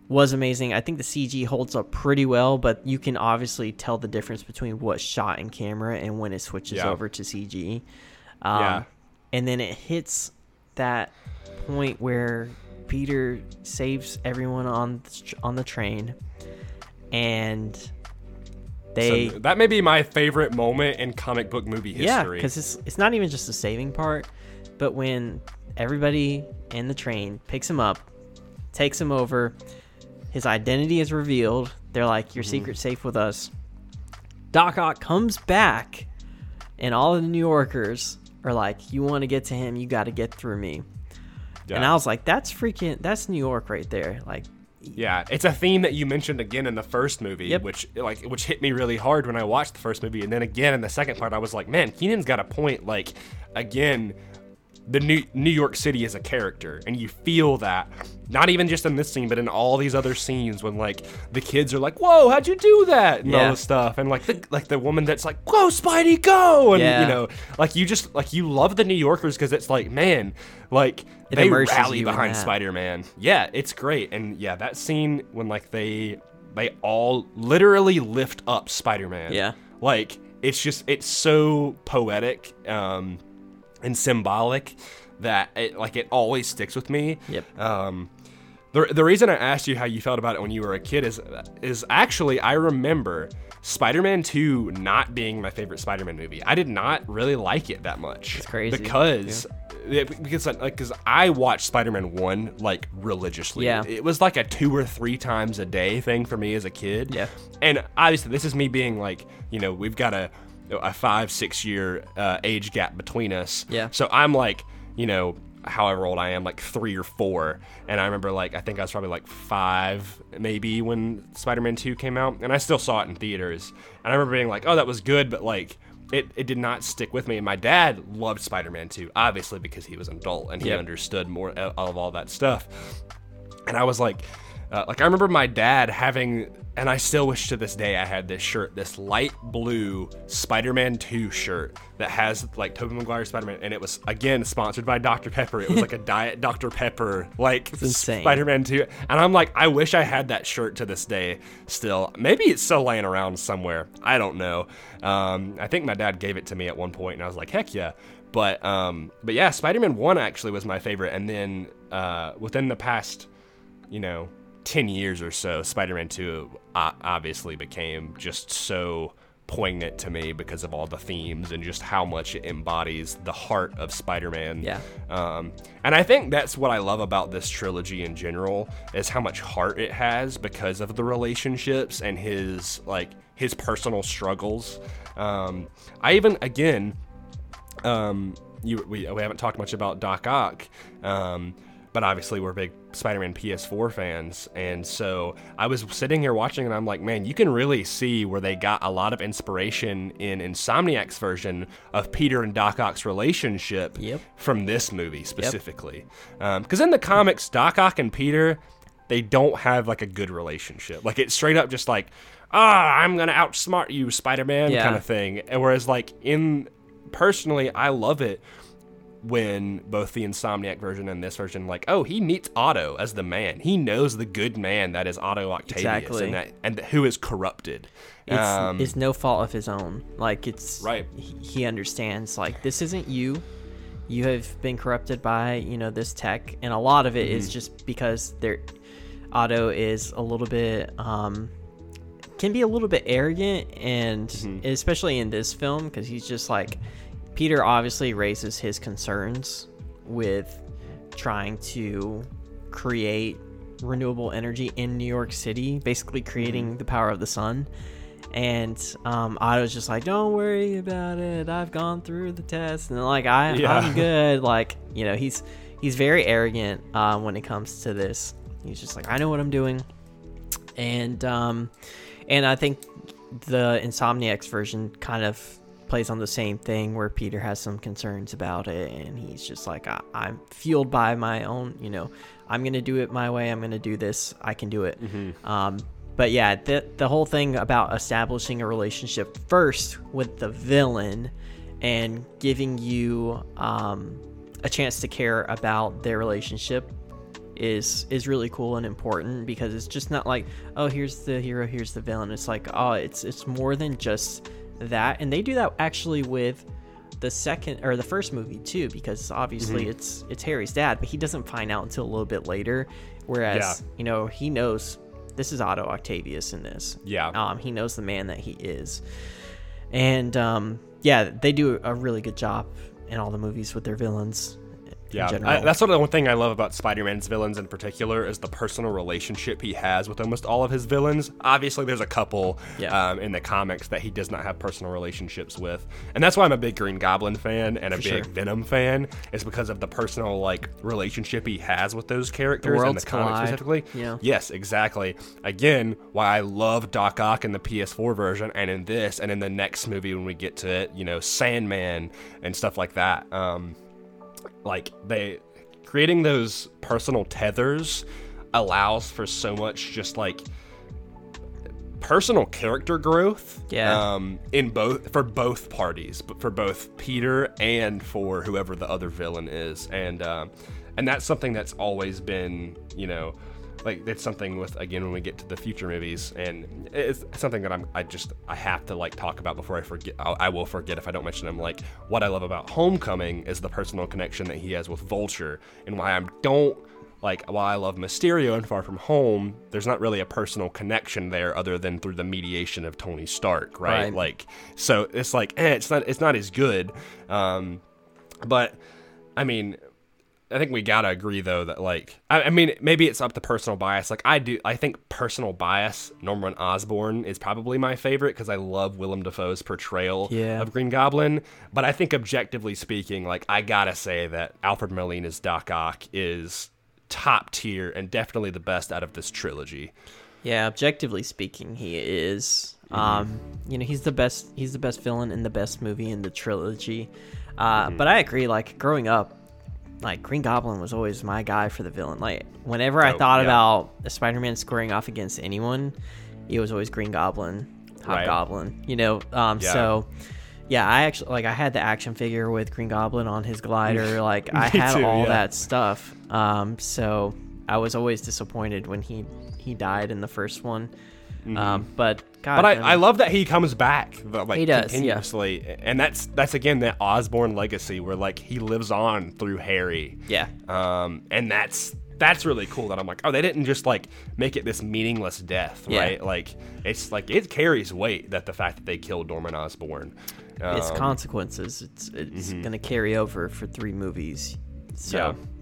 Speaker 3: was amazing. I think the CG holds up pretty well, but you can obviously tell the difference between what's shot in camera and when it switches
Speaker 2: Yeah.
Speaker 3: over to CG. Um,
Speaker 2: Yeah.
Speaker 3: And then it hits that point where Peter saves everyone on the, on the train, and they
Speaker 2: So that may be my favorite moment in comic book movie history.
Speaker 3: yeah, because it's it's not even just the saving part, but when everybody in the train picks him up, takes him over, his identity is revealed. They're like, "Your
Speaker 2: Mm-hmm.
Speaker 3: secret's safe with us." Doc Ock comes back, and all of the New Yorkers are like, "You want to get to him? You got to get through me." And I was like, "That's freaking that's New York right there." Like,
Speaker 2: Yeah, it's a theme that you mentioned again in the first movie,
Speaker 3: Yep.
Speaker 2: which like which hit me really hard when I watched the first movie, and then again in the second part, I was like, man, Keenan's got a point. Like, again, the New New York City as a character, and you feel that not even just in this scene, but in all these other scenes when like the kids are like, "Whoa, how'd you do that?" and all
Speaker 3: Yeah.
Speaker 2: this stuff, and like the like the woman that's like, "Go, Spidey, go!" and
Speaker 3: Yeah.
Speaker 2: you know, like you just like you love the New Yorkers because it's like, man, like
Speaker 3: It
Speaker 2: they rally behind. Spider-Man. Yeah, it's great, and yeah, that scene when like they they all literally lift up Spider-Man.
Speaker 3: Yeah.
Speaker 2: like it's just it's so poetic um, and symbolic that it like it always sticks with me.
Speaker 3: Yep.
Speaker 2: Um, the, the reason I asked you how you felt about it when you were a kid is is actually I remember Spider-Man 2 not being my favorite Spider-Man movie. I did not really like it that much.
Speaker 3: It's crazy.
Speaker 2: because yeah, because like because I watched Spider-Man 1 like religiously.
Speaker 3: Yeah.
Speaker 2: It was like a two or three times a day thing for me as a kid.
Speaker 3: Yeah.
Speaker 2: And obviously this is me being like, you know, we've got a a 5 6 year uh, age gap between us.
Speaker 3: Yeah.
Speaker 2: So I'm like, you know, however old I am, like three or four. And I remember, like, I think I was probably like five, maybe, when Spider Man 2 came out. And I still saw it in theaters. And I remember being like, oh, that was good, but like, it, it did not stick with me. And my dad loved Spider Man 2, obviously, because he was an adult and he
Speaker 3: Yep.
Speaker 2: understood more of all that stuff. And I was like, uh, like I remember my dad having, and I still wish to this day I had this shirt, this light blue Spider-Man 2 shirt that has like Tobey Maguire Spider-Man, and it was again sponsored by Dr Pepper. It was like a Diet Dr Pepper, like. Spider-Man 2, and I'm like, I wish I had that shirt to this day. Still, maybe it's still laying around somewhere. I don't know. Um, I think my dad gave it to me at one point, and I was like, heck yeah. But um, but yeah, Spider-Man 1 actually was my favorite, and then uh, within the past you know, 10 years or so, Spider Man 2 obviously became just so poignant to me because of all the themes and just how much it embodies the heart of Spider Man.
Speaker 3: Yeah.
Speaker 2: Um, and I think that's what I love about this trilogy in general is how much heart it has because of the relationships and his, like, his personal struggles. Um, I even, again, um, you, we, we haven't talked much about Doc Ock, um, but obviously we're big Spider-Man PS4 fans, and so I was sitting here watching, and I'm like, man, you can really see where they got a lot of inspiration in Insomniac's version of Peter and Doc Ock's relationship
Speaker 3: Yep.
Speaker 2: from this movie specifically, because in the comics, Doc Ock and Peter. They don't have like a good relationship. Like it's straight up just like, ah, I'm gonna outsmart you, Spider-Man,
Speaker 3: Yeah.
Speaker 2: kind of thing. And whereas like in personally, I love it when both the Insomniac version and this version, like, oh, he meets Otto as the man. He knows the good man that is Otto Octavius
Speaker 3: Exactly.
Speaker 2: and that and who is corrupted.
Speaker 3: It's,
Speaker 2: Um,
Speaker 3: it's no fault of his own. Like it's
Speaker 2: Right.
Speaker 3: He, he understands like this isn't you. You have been corrupted by you know this tech, and a lot of it is
Speaker 2: Mm-hmm.
Speaker 3: just because there, Otto is a little bit um, can be a little bit arrogant, and
Speaker 2: Mm-hmm.
Speaker 3: especially in this film because he's just like Peter obviously raises his concerns with trying to create renewable energy in New York City, basically creating
Speaker 2: Mm-hmm.
Speaker 3: the power of the sun. And um, Otto's just like, "Don't worry about it. I've gone through the test, and like I,
Speaker 2: Yeah.
Speaker 3: I'm good." Like you know, he's he's very arrogant uh, when it comes to this. He's just like, "I know what I'm doing," and um, and I think the Insomniacs version kind of plays on the same thing where Peter has some concerns about it, and he's just like, I- I'm fueled by my own, you know, I'm gonna do it my way. I'm gonna do this. I can do it. Um, but yeah, the the whole thing about establishing a relationship first with the villain and giving you um, a chance to care about their relationship is is really cool and important because it's just not like oh here's the hero here's the villain it's like oh it's it's more than just that and they do that actually with the second or the first movie too because obviously it's it's Harry's dad but he doesn't find out until a little bit later whereas
Speaker 2: Yeah.
Speaker 3: you know he knows this is Otto Octavius in this
Speaker 2: Yeah.
Speaker 3: um he knows the man that he is and um yeah they do a really good job in all the movies with their villains in
Speaker 2: Yeah. I, that's sort of the one thing I love about Spider-Man's villains in particular is the personal relationship he has with almost all of his villains. Obviously, there's a couple
Speaker 3: Yeah.
Speaker 2: um, in the comics that he does not have personal relationships with, and that's why I'm a big Green Goblin fan and a
Speaker 3: For
Speaker 2: big
Speaker 3: sure.
Speaker 2: Venom fan. Is because of the personal like relationship he has with those characters in the comics
Speaker 3: collide.
Speaker 2: specifically.
Speaker 3: Yeah.
Speaker 2: Yes, exactly. Again, why I love Doc Ock in the PS4 version and in this and in the next movie when we get to it, you know, Sandman and stuff like that. Um, like they creating those personal tethers allows for so much just like personal character growth
Speaker 3: Yeah.
Speaker 2: um in both for both parties but for both peter and for whoever the other villain is and um and that's something that's always been you know like it's something with again when we get to the future movies and it's something that i'm i just i have to like talk about before i forget I'll, i will forget if i don't mention them like what i love about homecoming is the personal connection that he has with vulture and why i don't like while I love Mysterio and Far From Home, there's not really a personal connection there other than through the mediation of Tony Stark, right?
Speaker 3: Right.
Speaker 2: Like so it's like eh, it's not it's not as good. Um but I mean I think we gotta agree though that like I, I mean maybe it's up to personal bias. Like I do I think personal bias, Norman Osborn is probably my favorite because I love Willem Dafoe's portrayal
Speaker 3: Yeah.
Speaker 2: of Green Goblin. But I think objectively speaking, like I gotta say that Alfred Molina's Doc Ock is top tier and definitely the best out of this trilogy.
Speaker 3: Yeah, objectively speaking, he is.
Speaker 2: Mm-hmm.
Speaker 3: Um, you know, he's the best. He's the best villain in the best movie in the trilogy. Uh,
Speaker 2: Mm-hmm.
Speaker 3: But I agree. Like growing up, like Green Goblin was always my guy for the villain. Like whenever I
Speaker 2: Oh,
Speaker 3: thought
Speaker 2: yeah.
Speaker 3: about Spider-Man scoring off against anyone, it was always Green Goblin,
Speaker 2: Right.
Speaker 3: Hobgoblin. You know, um,
Speaker 2: Yeah.
Speaker 3: so. Yeah, I actually like I had the action figure with Green Goblin on his glider. Like I had
Speaker 2: too,
Speaker 3: all
Speaker 2: yeah.
Speaker 3: that stuff. Um, so I was always disappointed when he he died in the first one. Um, but God,
Speaker 2: Mm-hmm. But I, I love that he comes back like
Speaker 3: He does, yeah.
Speaker 2: continuously. And that's that's again that Osborn legacy where like he lives on through Harry.
Speaker 3: yeah,
Speaker 2: Um, and that's that's really cool that I'm like, oh, they didn't just like make it this meaningless death,
Speaker 3: Yeah.
Speaker 2: right? Like it's like it carries weight that the fact that they killed Norman Osborn.
Speaker 3: its
Speaker 2: Um,
Speaker 3: consequences. It's it's gonna carry over for three movies. So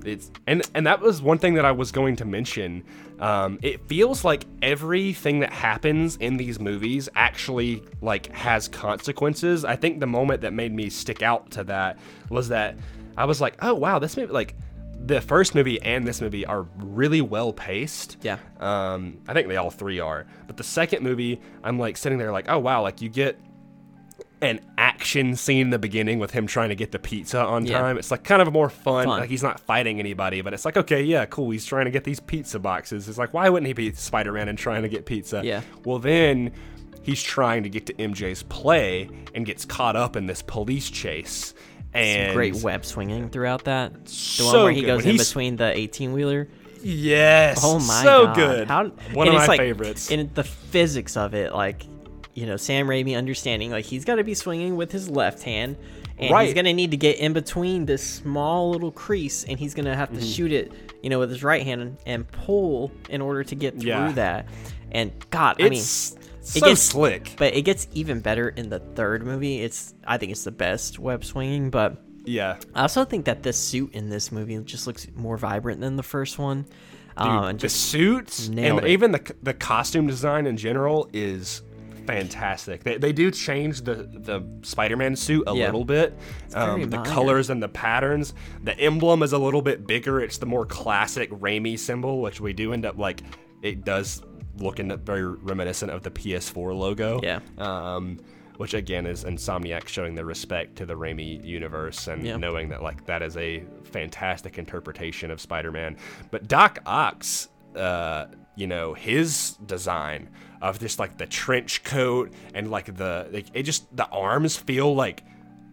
Speaker 2: Yeah, it's and and that was one thing that I was going to mention. Um, it feels like everything that happens in these movies actually like has consequences. I think the moment that made me stick out to that was that I was like, oh wow, this movie like the first movie and this movie are really well paced.
Speaker 3: Yeah.
Speaker 2: Um, I think they all three are. But the second movie, I'm like sitting there like, oh wow, like you get an action scene in the beginning with him trying to get the pizza on
Speaker 3: Yeah.
Speaker 2: time. It's like kind of more fun.
Speaker 3: Fun.
Speaker 2: Like he's not fighting anybody, but it's like okay, yeah, cool. He's trying to get these pizza boxes. It's like why wouldn't he be Spider-Man and trying to get pizza?
Speaker 3: Yeah.
Speaker 2: Well, then he's trying to get to MJ's play and gets caught up in this police chase. And
Speaker 3: some great web swinging throughout that. The one
Speaker 2: So
Speaker 3: where he
Speaker 2: good.
Speaker 3: goes
Speaker 2: When
Speaker 3: in between the eighteen wheeler.
Speaker 2: Yes.
Speaker 3: Oh my
Speaker 2: so
Speaker 3: god!
Speaker 2: good.
Speaker 3: How,
Speaker 2: One of my
Speaker 3: like,
Speaker 2: favorites.
Speaker 3: And the physics of it, like you know, Sam Raimi understanding, like he's got to be swinging with his left hand, and
Speaker 2: Right.
Speaker 3: he's gonna need to get in between this small little crease, and he's gonna have to
Speaker 2: Mm-hmm.
Speaker 3: shoot it, you know, with his right hand and pull in order to get through
Speaker 2: Yeah.
Speaker 3: that. And God, I mean,
Speaker 2: it's
Speaker 3: it
Speaker 2: so
Speaker 3: gets-
Speaker 2: slick.
Speaker 3: but it gets even better in the third movie. It's I think it's the best web swinging, but
Speaker 2: Yeah.
Speaker 3: I also think that this suit in this movie just looks more vibrant than the first one. um, and
Speaker 2: the suits and
Speaker 3: it.
Speaker 2: even the the costume design in general is fantastic. They, they do change the the Spider-Man suit a
Speaker 3: Yeah.
Speaker 2: little bit. Um, the
Speaker 3: minor.
Speaker 2: colors and the patterns. The emblem is a little bit bigger. It's the more classic Raimi symbol, which we do end up like. It does look in very reminiscent of the PS4 logo.
Speaker 3: Yeah.
Speaker 2: Um, which again is Insomniac showing their respect to the Raimi universe and
Speaker 3: Yeah.
Speaker 2: knowing that like that is a fantastic interpretation of Spider-Man. But Doc Ock's, uh, you know, his design of just like the trench coat and like the like, it just the arms feel like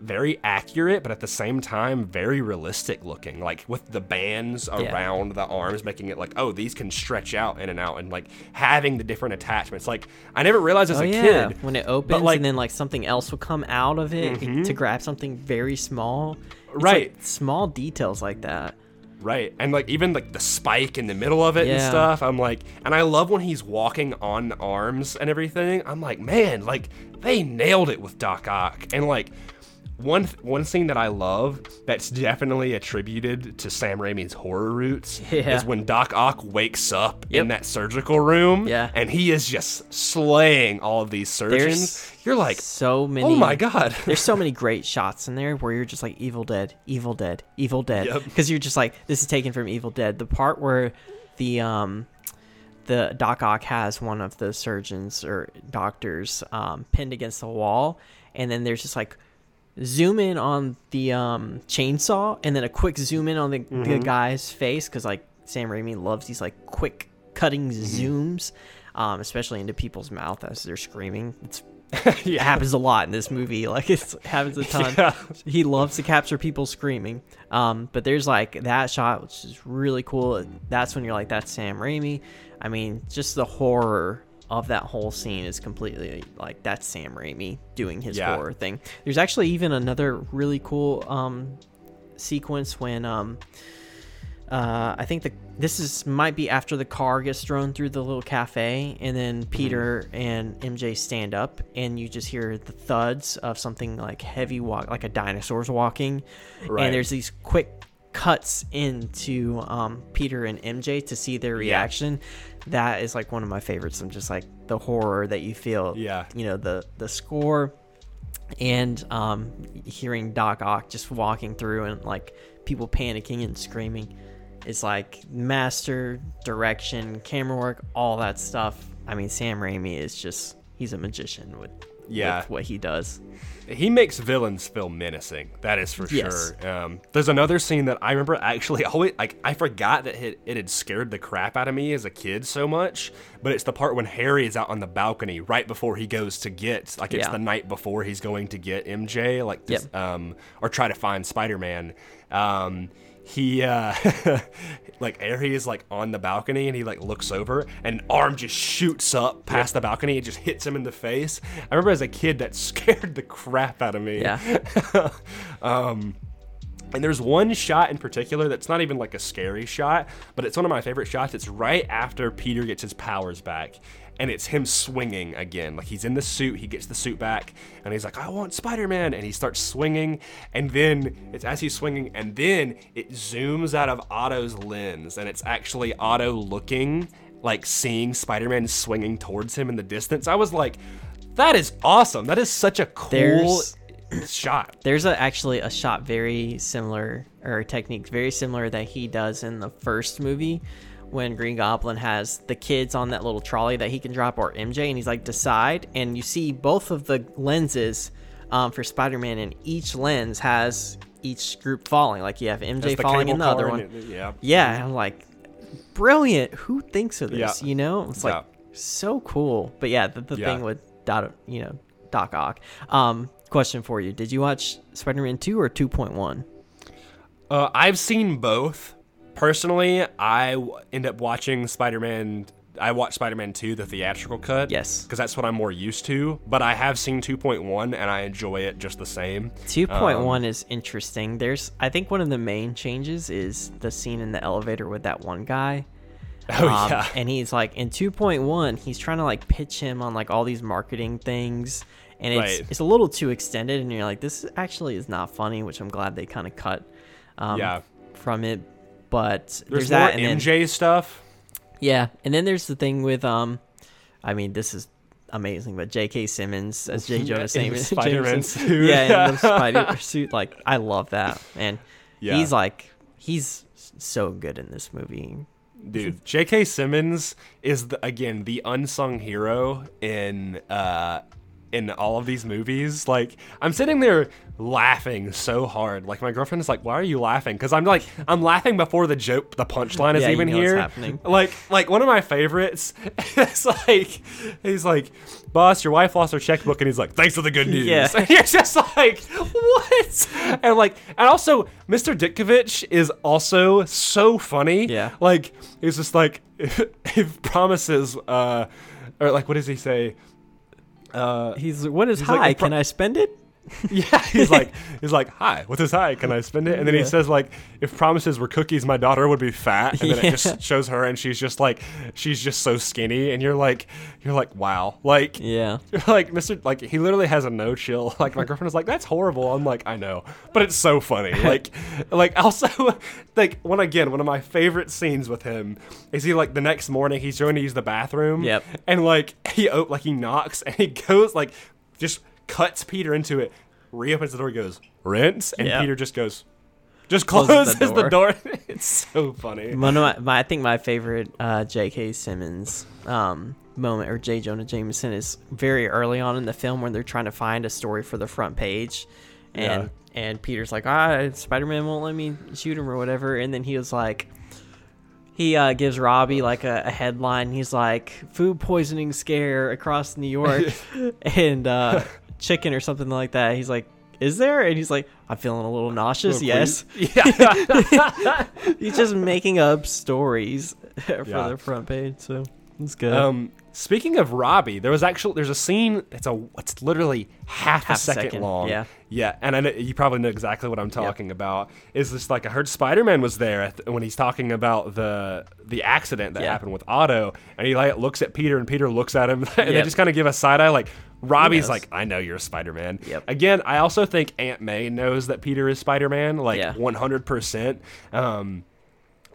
Speaker 2: very accurate, but at the same time very realistic looking. Like with the bands
Speaker 3: Yeah.
Speaker 2: around the arms, making it like, oh, these can stretch out in and out, and like having the different attachments. Like I never realized as
Speaker 3: oh
Speaker 2: a
Speaker 3: yeah,
Speaker 2: kid
Speaker 3: when it opens
Speaker 2: like- Mm-hmm.
Speaker 3: and then like something else will come out of it to grab something very small. It's,
Speaker 2: Right.
Speaker 3: like, small details like that.
Speaker 2: Right. And like even like the spike in the middle of it and stuff. I'm like and I love when he's walking on arms and everything. I'm like, man, like they nailed it with Doc Ock. And like one one scene that I love that's definitely attributed to Sam Raimi's horror roots
Speaker 3: Yeah.
Speaker 2: is when Doc Ock wakes up
Speaker 3: Yep.
Speaker 2: in that surgical room
Speaker 3: Yeah.
Speaker 2: and he is just slaying all of these surgeons. You're like,
Speaker 3: So many.
Speaker 2: "Oh my god."
Speaker 3: There's so many great shots in there where you're just like Evil Dead, Evil Dead, Evil Dead,
Speaker 2: Yep.
Speaker 3: because you're just like this is taken from Evil Dead. The part where the um the Doc Ock has one of the surgeons or doctors um, pinned against the wall, and then there's just like zoom in on the um, chainsaw and then a quick zoom in on the, the
Speaker 2: Mm-hmm.
Speaker 3: guy's face because like Sam Raimi loves these like quick cutting
Speaker 2: Mm-hmm.
Speaker 3: zooms, um, especially into people's mouth as they're screaming. It's it happens a lot in this movie. Like it happens a ton.
Speaker 2: Yeah.
Speaker 3: He loves to capture people screaming. Um, but there's like that shot, which is really cool. That's when you're like, that's Sam Raimi. I mean, just the horror of that whole scene is completely like that's Sam Raimi doing his
Speaker 2: Yeah.
Speaker 3: horror thing. There's actually even another really cool um, sequence when um, uh, I think the this is might be after the car gets thrown through the little cafe, and then Peter and MJ stand up, and you just hear the thuds of something like heavy walk, like a dinosaur's walking,
Speaker 2: Right.
Speaker 3: and there's these quick cuts into um, Peter and MJ to see their reaction. Yeah. That is like one of my favorites. I'm just like the horror that you feel.
Speaker 2: Yeah.
Speaker 3: you know the the score and um, hearing Doc Ock just walking through and like people panicking and screaming. It's like master direction, camera work, all that stuff. I mean, Sam Raimi is just, he's a magician with,
Speaker 2: Yeah.
Speaker 3: with what he does.
Speaker 2: He makes villains feel menacing. That is for
Speaker 3: Yes.
Speaker 2: sure. Um, there's another scene that I remember actually always like I forgot that it, it had scared the crap out of me as a kid so much. But it's the part when Harry is out on the balcony right before he goes to get like it's
Speaker 3: Yeah.
Speaker 2: the night before he's going to get MJ like this,
Speaker 3: Yep.
Speaker 2: um or try to find Spider Man. Um, he uh like Harry is like on the balcony and he like looks over and an arm just shoots up past the balcony and just hits him in the face. I remember as a kid that scared the crap out of me.
Speaker 3: Yeah.
Speaker 2: um and there's one shot in particular that's not even like a scary shot, but it's one of my favorite shots. It's right after Peter gets his powers back. And it's him swinging again. Like he's in the suit, he gets the suit back, and he's like, I want Spider Man. And he starts swinging. And then it's as he's swinging, and then it zooms out of Otto's lens. And it's actually Otto looking, like seeing Spider Man swinging towards him in the distance. I was like, that is awesome. That is such a cool
Speaker 3: There's-
Speaker 2: shot.
Speaker 3: There's a, actually a shot very similar, or a technique very similar that he does in the first movie when Green Goblin has the kids on that little trolley that he can drop, or MJ, and he's like, decide. And you see both of the lenses um, for Spider Man, and each lens has each group falling. Like you have MJ falling in the other one.
Speaker 2: it- yeah.
Speaker 3: Yeah, I'm like, brilliant. Who thinks of this?
Speaker 2: Yeah.
Speaker 3: You know, it's like
Speaker 2: Yeah.
Speaker 3: so cool. But yeah, the, the
Speaker 2: Yeah.
Speaker 3: thing with Dot, you know, Doc Ock. Um, question for you: Did you watch Spider-Man Two or Two Point One?
Speaker 2: Uh, I've seen both. Personally, I w- end up watching Spider Man. I watched Spider Man 2, the theatrical cut.
Speaker 3: Yes.
Speaker 2: Because that's what I'm more used to. But I have seen 2.1 and I enjoy it just the same.
Speaker 3: 2.1
Speaker 2: Um,
Speaker 3: is interesting. There's, I think, one of the main changes is the scene in the elevator with that one guy.
Speaker 2: Oh,
Speaker 3: Um,
Speaker 2: yeah.
Speaker 3: And he's like in 2.1, he's trying to like pitch him on like all these marketing things, and it's
Speaker 2: Right.
Speaker 3: it's a little too extended, and you're like, this actually is not funny, which I'm glad they kind of cut um,
Speaker 2: Yeah.
Speaker 3: from it. But there's,
Speaker 2: There's,
Speaker 3: that, and then
Speaker 2: MJ stuff.
Speaker 3: yeah, and then there's the thing with um, I mean, this is amazing, but J.K. Simmons as J. Jonah
Speaker 2: In the Spider-Man suit.
Speaker 3: yeah, in the Spider suit, like I love that, and
Speaker 2: Yeah.
Speaker 3: he's like he's so good in this movie.
Speaker 2: Dude, J.K. Simmons is the, again the unsung hero in uh in all of these movies. Like I'm sitting there laughing so hard. Like my girlfriend is like, "Why are you laughing?" Because I'm like, I'm laughing before the joke, the punchline is
Speaker 3: Yeah, you
Speaker 2: even
Speaker 3: know what's
Speaker 2: here. Like, like one of my favorites. is like, he's like, "Boss, your wife lost her checkbook," and he's like, "Thanks for the good news."
Speaker 3: Yeah.
Speaker 2: And you're just like, what? And like, and also, Mr. Ditkovich is also so funny.
Speaker 3: Yeah.
Speaker 2: Like, he's just like, if, if promises, uh, or like, what does he say? Uh,
Speaker 3: He's what is
Speaker 2: He's like,
Speaker 3: high?
Speaker 2: "If pro-
Speaker 3: Can I spend it?
Speaker 2: yeah, he's like, he's like, hi, what's this hi? Can I spend it? And then
Speaker 3: Yeah.
Speaker 2: he says like, if promises were cookies, my daughter would be fat. And then
Speaker 3: Yeah.
Speaker 2: it just shows her, and she's just like, she's just so skinny, and you're like, you're like, wow, like,
Speaker 3: Yeah.
Speaker 2: like Mr. Like he literally has a no chill. Like my girlfriend is like, that's horrible. I'm like, I know, but it's so funny. Like, like also, like one again, one of my favorite scenes with him is he like the next morning he's going to use the bathroom.
Speaker 3: Yep.
Speaker 2: And like he like he knocks and he goes like just cuts Peter into it, reopens the door, goes rinse, and
Speaker 3: Yep.
Speaker 2: Peter just goes. Just
Speaker 3: Closes
Speaker 2: closes,
Speaker 3: the
Speaker 2: the door. it's so funny.
Speaker 3: One of my, my I think my favorite uh, J.K. Simmons um, moment or J. Jonah Jameson is very early on in the film when they're trying to find a story for the front page, and and Peter's like, ah, Spider Man won't let me shoot him or whatever, and then he was like. He uh, gives Robbie like a, a headline. He's like, "Food poisoning scare across New York," and uh, chicken or something like that. He's like, "Is there?" And he's like, "I'm feeling a little nauseous."
Speaker 2: Little
Speaker 3: yes.
Speaker 2: Yeah.
Speaker 3: He's just making up stories for
Speaker 2: Yeah.
Speaker 3: the front page. So it's good.
Speaker 2: Um, speaking of Robbie, there was actually there's a scene. It's a it's literally half,
Speaker 3: Half
Speaker 2: a second,
Speaker 3: second,
Speaker 2: long.
Speaker 3: yeah.
Speaker 2: yeah, and I know, you probably know exactly what I'm talking about. Is this like I heard Spider Man was there at when he's talking about the the accident that
Speaker 3: Yeah.
Speaker 2: happened with Otto, and he like looks at Peter, and Peter looks at him, and they just kind of give a side eye like. Robbie's like, I know you're Spider Man.
Speaker 3: Yep.
Speaker 2: Again, I also think Aunt May knows that Peter is Spider Man, like
Speaker 3: Yeah.
Speaker 2: 100%. Um,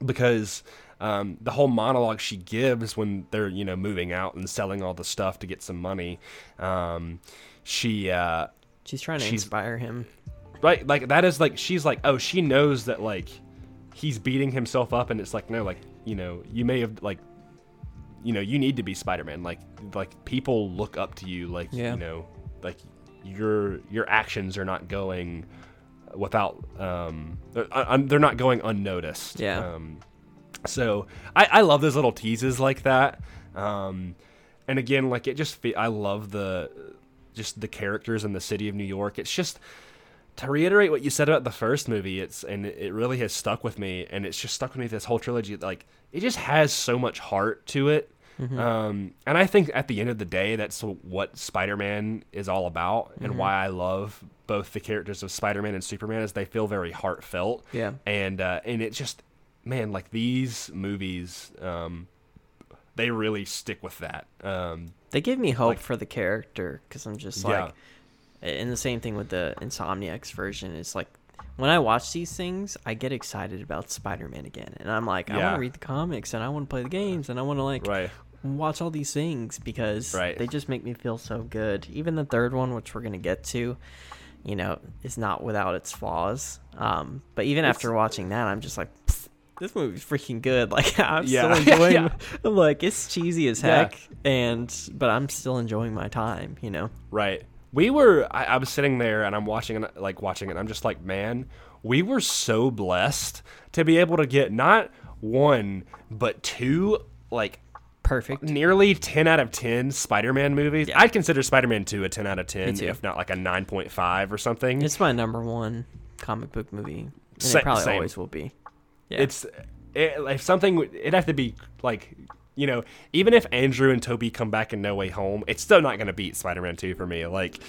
Speaker 2: because um, the whole monologue she gives when they're you know moving out and selling all the stuff to get some money um, she uh,
Speaker 3: She's trying to
Speaker 2: she's-
Speaker 3: inspire him.
Speaker 2: right like that is like she's like oh she knows that like he's beating himself up and it's like no like you know you may have like you know you need to be spider-man like like people look up to you like
Speaker 3: Yeah.
Speaker 2: you know like your your actions are not going without um they're, uh, they're not going unnoticed
Speaker 3: Yeah.
Speaker 2: um so I, I love those little teases like that um and again like it just fe- i love the just the characters in the city of new york it's just to reiterate what you said about the first movie it's and it really has stuck with me and it's just stuck with me this whole trilogy like it just has so much heart to it. Um, and i think at the end of the day that's what spider-man is all about and why i love both the characters of spider-man and superman is they feel very heartfelt.
Speaker 3: Yeah.
Speaker 2: and uh, and it just man like these movies um, they really stick with that. Um,
Speaker 3: They give me hope
Speaker 2: Like-
Speaker 3: for the character because I'm just
Speaker 2: Yeah.
Speaker 3: And the same thing with the Insomniacs version is like, when I watch these things, I get excited about Spider-Man again, and I'm like, I want to read the comics and I want to play the games and I want to like
Speaker 2: right
Speaker 3: watch all these things because
Speaker 2: Right.
Speaker 3: they just make me feel so good. Even the third one, which we're gonna get to, you know, is not without its flaws. Um, but even after watching that, I'm just like, "Pfft, this movie's freaking good. Like I'm
Speaker 2: Yeah.
Speaker 3: still enjoying.
Speaker 2: Yeah.
Speaker 3: I'm like it's cheesy as heck, and but I'm still enjoying my time. You know.
Speaker 2: Right. We were. I, I was sitting there and I'm watching it, like watching it. And I'm just like, man, we were so blessed to be able to get not one but two, like
Speaker 3: Perfect.
Speaker 2: nearly 10 out of 10 Spider-Man movies.
Speaker 3: Yeah.
Speaker 2: I'd consider Spider-Man 2 a 10 out of 10, if not like a 9.5 or something.
Speaker 3: It's my number one comic book movie, and
Speaker 2: Sa-
Speaker 3: it probably
Speaker 2: same.
Speaker 3: always will be. Yeah.
Speaker 2: It's it, if something it'd have to be like you know even if Andrew and Tobey come back in No Way Home, it's still not gonna beat Spider-Man 2 for me. Like,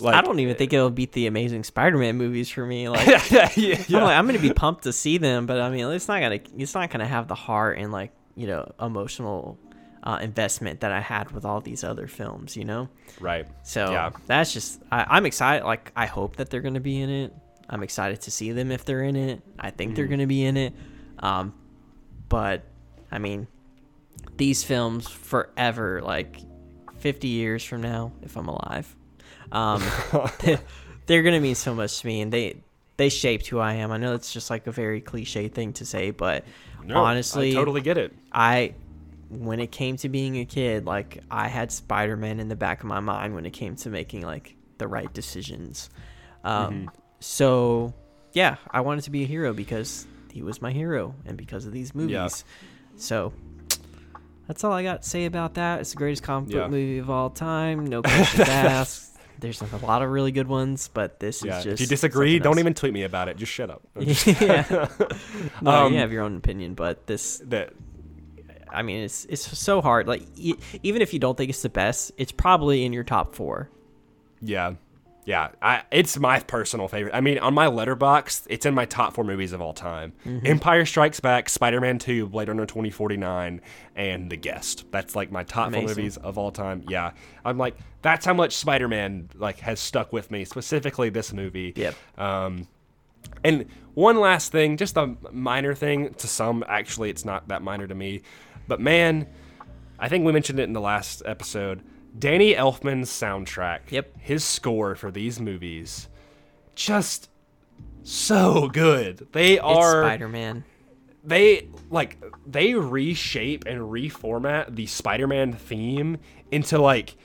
Speaker 2: like
Speaker 3: I don't even think it'll beat the Amazing Spider-Man movies for me. Like
Speaker 2: yeah, yeah,
Speaker 3: I'm, like, I'm gonna be pumped to see them, but I mean, it's not gonna it's not gonna have the heart and like you know emotional uh, investment that I had with all these other films. You know,
Speaker 2: right.
Speaker 3: so
Speaker 2: Yeah.
Speaker 3: that's just I, I'm excited. Like I hope that they're gonna be in it. I'm excited to see them if they're in it. I think
Speaker 2: Mm-hmm.
Speaker 3: they're gonna be in it. Um, but I mean, these films forever, like 50 years from now, if I'm alive, um, they're gonna mean so much to me, and they they shaped who I am. I know it's just like a very cliche thing to say, but
Speaker 2: No,
Speaker 3: honestly,
Speaker 2: I totally get it.
Speaker 3: I when it came to being a kid, like I had Spider-Man in the back of my mind when it came to making like the right decisions. Um,
Speaker 2: Mm-hmm.
Speaker 3: So yeah, I wanted to be a hero because he was my hero, and because of these movies. So that's all I got to say about that. It's the greatest comic
Speaker 2: Yeah.
Speaker 3: book movie of all time. No questions asked. There's a lot of really good ones, but this
Speaker 2: Yeah.
Speaker 3: is just.
Speaker 2: If you disagree, don't even tweet me about it. Just shut up.
Speaker 3: yeah. No,
Speaker 2: Um,
Speaker 3: you have your own opinion, but this
Speaker 2: that
Speaker 3: I mean, it's it's so hard. Like even if you don't think it's the best, it's probably in your top four.
Speaker 2: Yeah. Yeah, I, it's my personal favorite. I mean, on my Letterboxd, it's in my top four movies of all time:
Speaker 3: Mm-hmm.
Speaker 2: Empire Strikes Back, Spider-Man Two, Blade Runner 2049, and The Guest. That's like my top four movies of all time. Yeah, I'm like, that's how much Spider-Man like has stuck with me. Specifically, this movie.
Speaker 3: Yep.
Speaker 2: Um, and one last thing, just a minor thing to some. Actually, it's not that minor to me, but man, I think we mentioned it in the last episode. Danny Elfman's soundtrack.
Speaker 3: Yep.
Speaker 2: His score for these movies, just so good. They are
Speaker 3: Spider Man.
Speaker 2: they like they reshape and reformat the Spider-Man theme into like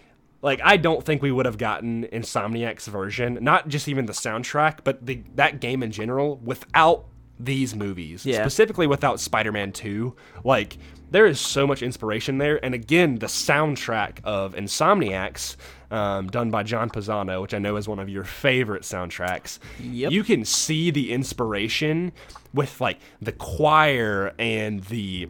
Speaker 2: like I don't think we would have gotten Insomniac's version, not just even the soundtrack, but the that game in general without these movies.
Speaker 3: Yeah.
Speaker 2: Specifically without Spider-Man 2. Like there is so much inspiration there and again the soundtrack of Insomniacs um, done by John Paesano, which I know is one of your favorite soundtracks.
Speaker 3: Yep.
Speaker 2: You can see the inspiration with like the choir and the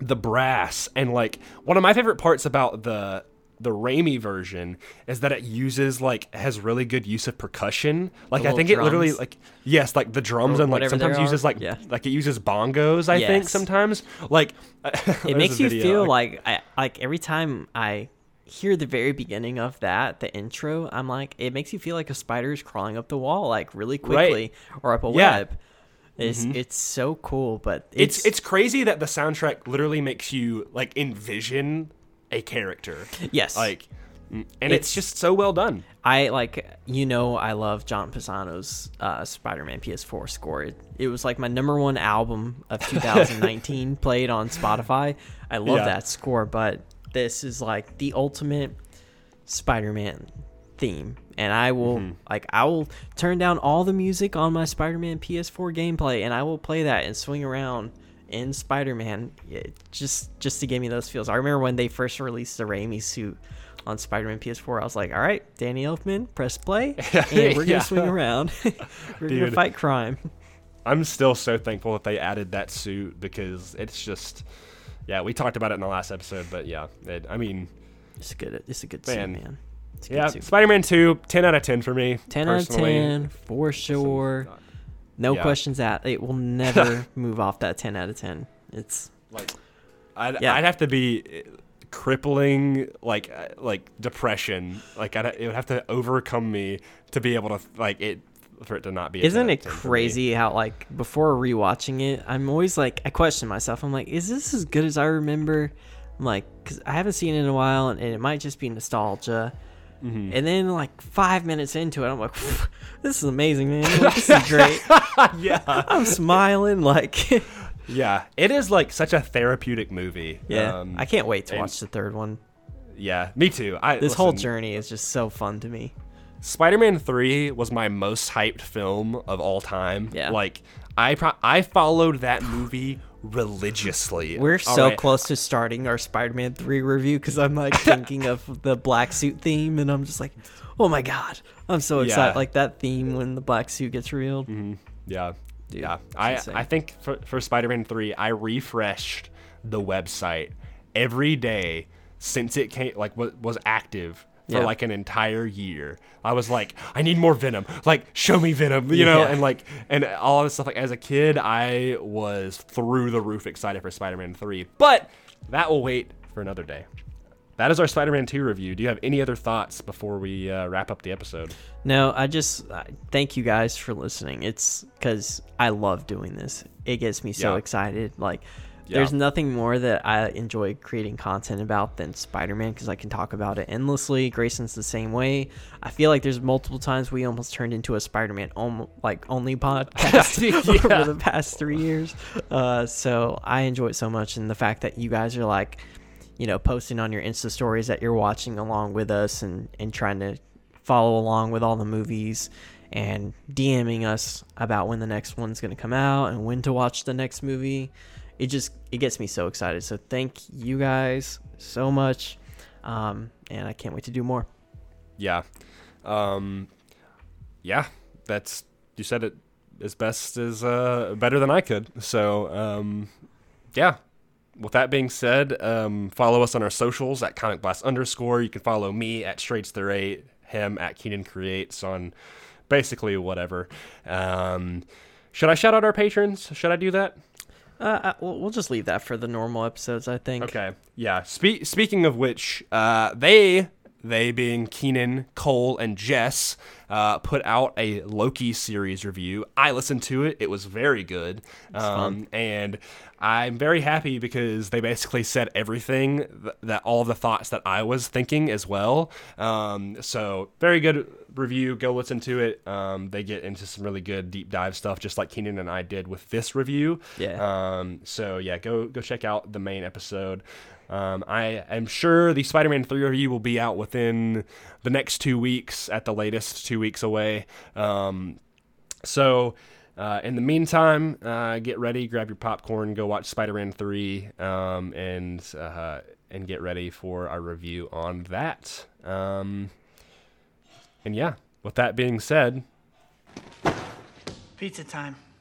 Speaker 2: the brass and like one of my favorite parts about the the Raimi version is that it uses like has really good use of percussion. Like I think it literally like yes, like the drums
Speaker 3: Or
Speaker 2: and like sometimes uses like
Speaker 3: Yeah.
Speaker 2: like it uses bongos. I think sometimes like
Speaker 3: it makes you feel like I like every time I hear the very beginning of that, the intro, I'm like, it makes you feel like a spider is crawling up the wall like really quickly or up a
Speaker 2: Yeah.
Speaker 3: web. It's mm-hmm. it's so cool, but
Speaker 2: it's
Speaker 3: it's
Speaker 2: it's crazy that the soundtrack literally makes you like envision a character.
Speaker 3: yes,
Speaker 2: Like and it's,
Speaker 3: It's-
Speaker 2: just so well done.
Speaker 3: I like you know I love John Paesano's uh, Spider-Man PS4 score. It, it was like my number one album of 2019 played on Spotify. I love
Speaker 2: Yeah.
Speaker 3: that score, but this is like the ultimate Spider-Man theme, and I will
Speaker 2: Mm-hmm.
Speaker 3: like I will turn down all the music on my Spider-Man PS4 gameplay, and I will play that and swing around in Spider-Man it, just just to give me those feels. I remember when they first released the Raimi suit on Spider-Man PS4. I was like, "All right, Danny Elfman, press play, and we're gonna
Speaker 2: Yeah.
Speaker 3: swing around. we're gonna fight crime."
Speaker 2: I'm still so thankful that they added that suit because it's just yeah, we talked about it in the last episode, but yeah, it, I mean,
Speaker 3: It's a good. It's a good
Speaker 2: Man.
Speaker 3: suit, man. It's a good
Speaker 2: yeah. Spider-Man 2, 10 out of 10 for me.
Speaker 3: 10 out of 10 for sure. No
Speaker 2: Yeah.
Speaker 3: questions asked. It will never move off that 10 out of 10. It's
Speaker 2: Like I'd,
Speaker 3: Yeah.
Speaker 2: I'd have to be uh, crippling like uh, like depression. Like I'd, it would have to overcome me to be able to like it for it to not be
Speaker 3: isn't it
Speaker 2: 10
Speaker 3: crazy how like before rewatching it, I'm always like I question myself. I'm like, is this as good as I remember? I'm like, cause I haven't seen it in a while, and, and it might just be nostalgia.
Speaker 2: Mm-hmm.
Speaker 3: And then like five minutes into it, I'm like, this is amazing, man. Like, this is great.
Speaker 2: yeah.
Speaker 3: I'm smiling like.
Speaker 2: Yeah, it is like such a therapeutic movie.
Speaker 3: Yeah,
Speaker 2: Um,
Speaker 3: I can't wait to
Speaker 2: and-
Speaker 3: watch the third one.
Speaker 2: Yeah, me too. I
Speaker 3: This whole journey is just so fun to me.
Speaker 2: Spider-Man 3 was my most hyped film of all time.
Speaker 3: Yeah.
Speaker 2: Like I pro- I followed that movie religiously.
Speaker 3: We're
Speaker 2: All
Speaker 3: so
Speaker 2: right.
Speaker 3: close to starting our Spider-Man 3 review because I'm like thinking of the black suit theme and I'm just like, oh my god, I'm so excited.
Speaker 2: Yeah.
Speaker 3: Like that theme when the black suit gets revealed. Mm-hmm.
Speaker 2: Yeah.
Speaker 3: Dude,
Speaker 2: yeah. I
Speaker 3: insane.
Speaker 2: I think for for Spider-Man 3, I refreshed the website every day since it came like was, was active for
Speaker 3: Yeah.
Speaker 2: like an entire year. I was like, I need more Venom. Like, show me Venom, you know,
Speaker 3: Yeah.
Speaker 2: and like and all this stuff. Like as a kid, I was through the roof excited for Spider-Man 3. But that will wait for another day. That is our Spider-Man 2 review. Do you have any other thoughts before we uh, wrap up the episode?
Speaker 3: No, I just I thank you guys for listening. It's because I love doing this. It gets me so
Speaker 2: Yeah.
Speaker 3: excited. Like,
Speaker 2: Yeah.
Speaker 3: there's nothing more that I enjoy creating content about than Spider-Man because I can talk about it endlessly. Grayson's the same way. I feel like there's multiple times we almost turned into a Spider-Man om- like only podcast
Speaker 2: Yeah.
Speaker 3: over the past three years. Uh, so I enjoy it so much, and the fact that you guys are like, you know, posting on your Insta stories that you're watching along with us and and trying to follow along with all the movies and DMing us about when the next one's going to come out and when to watch the next movie. It just it gets me so excited. So thank you guys so much. Um, and I can't wait to do more.
Speaker 2: Yeah. Um yeah, that's you said it as best as uh better than I could. So, um yeah. With that being said, um follow us on our socials at comic blast underscore. You can follow me at Straits There Eight, him at Keenan Creates on basically whatever. Um should I shout out our patrons? Should I do that?
Speaker 3: Uh, uh, we'll, just leave that for the normal episodes, I think.
Speaker 2: Okay. Yeah. Spe- speaking of which, uh, they, they being Keenan, Cole, and Jess, uh, put out a Loki series review. I listened to it; it was very good, um, and I'm very happy because they basically said everything th- that all the thoughts that I was thinking as well. Um, so very good review. Go listen to it. Um, they get into some really good deep dive stuff, just like Keenan and I did with this review.
Speaker 3: Yeah.
Speaker 2: Um, so yeah, go go check out the main episode. Um, I am sure the Spider-Man 3 review will be out within the next two weeks, at the latest, two weeks away. Um, so, uh, in the meantime, uh, get ready, grab your popcorn, go watch Spider-Man 3, um, and uh, and get ready for our review on that. Um, and yeah, with that being said,
Speaker 4: Pizza time.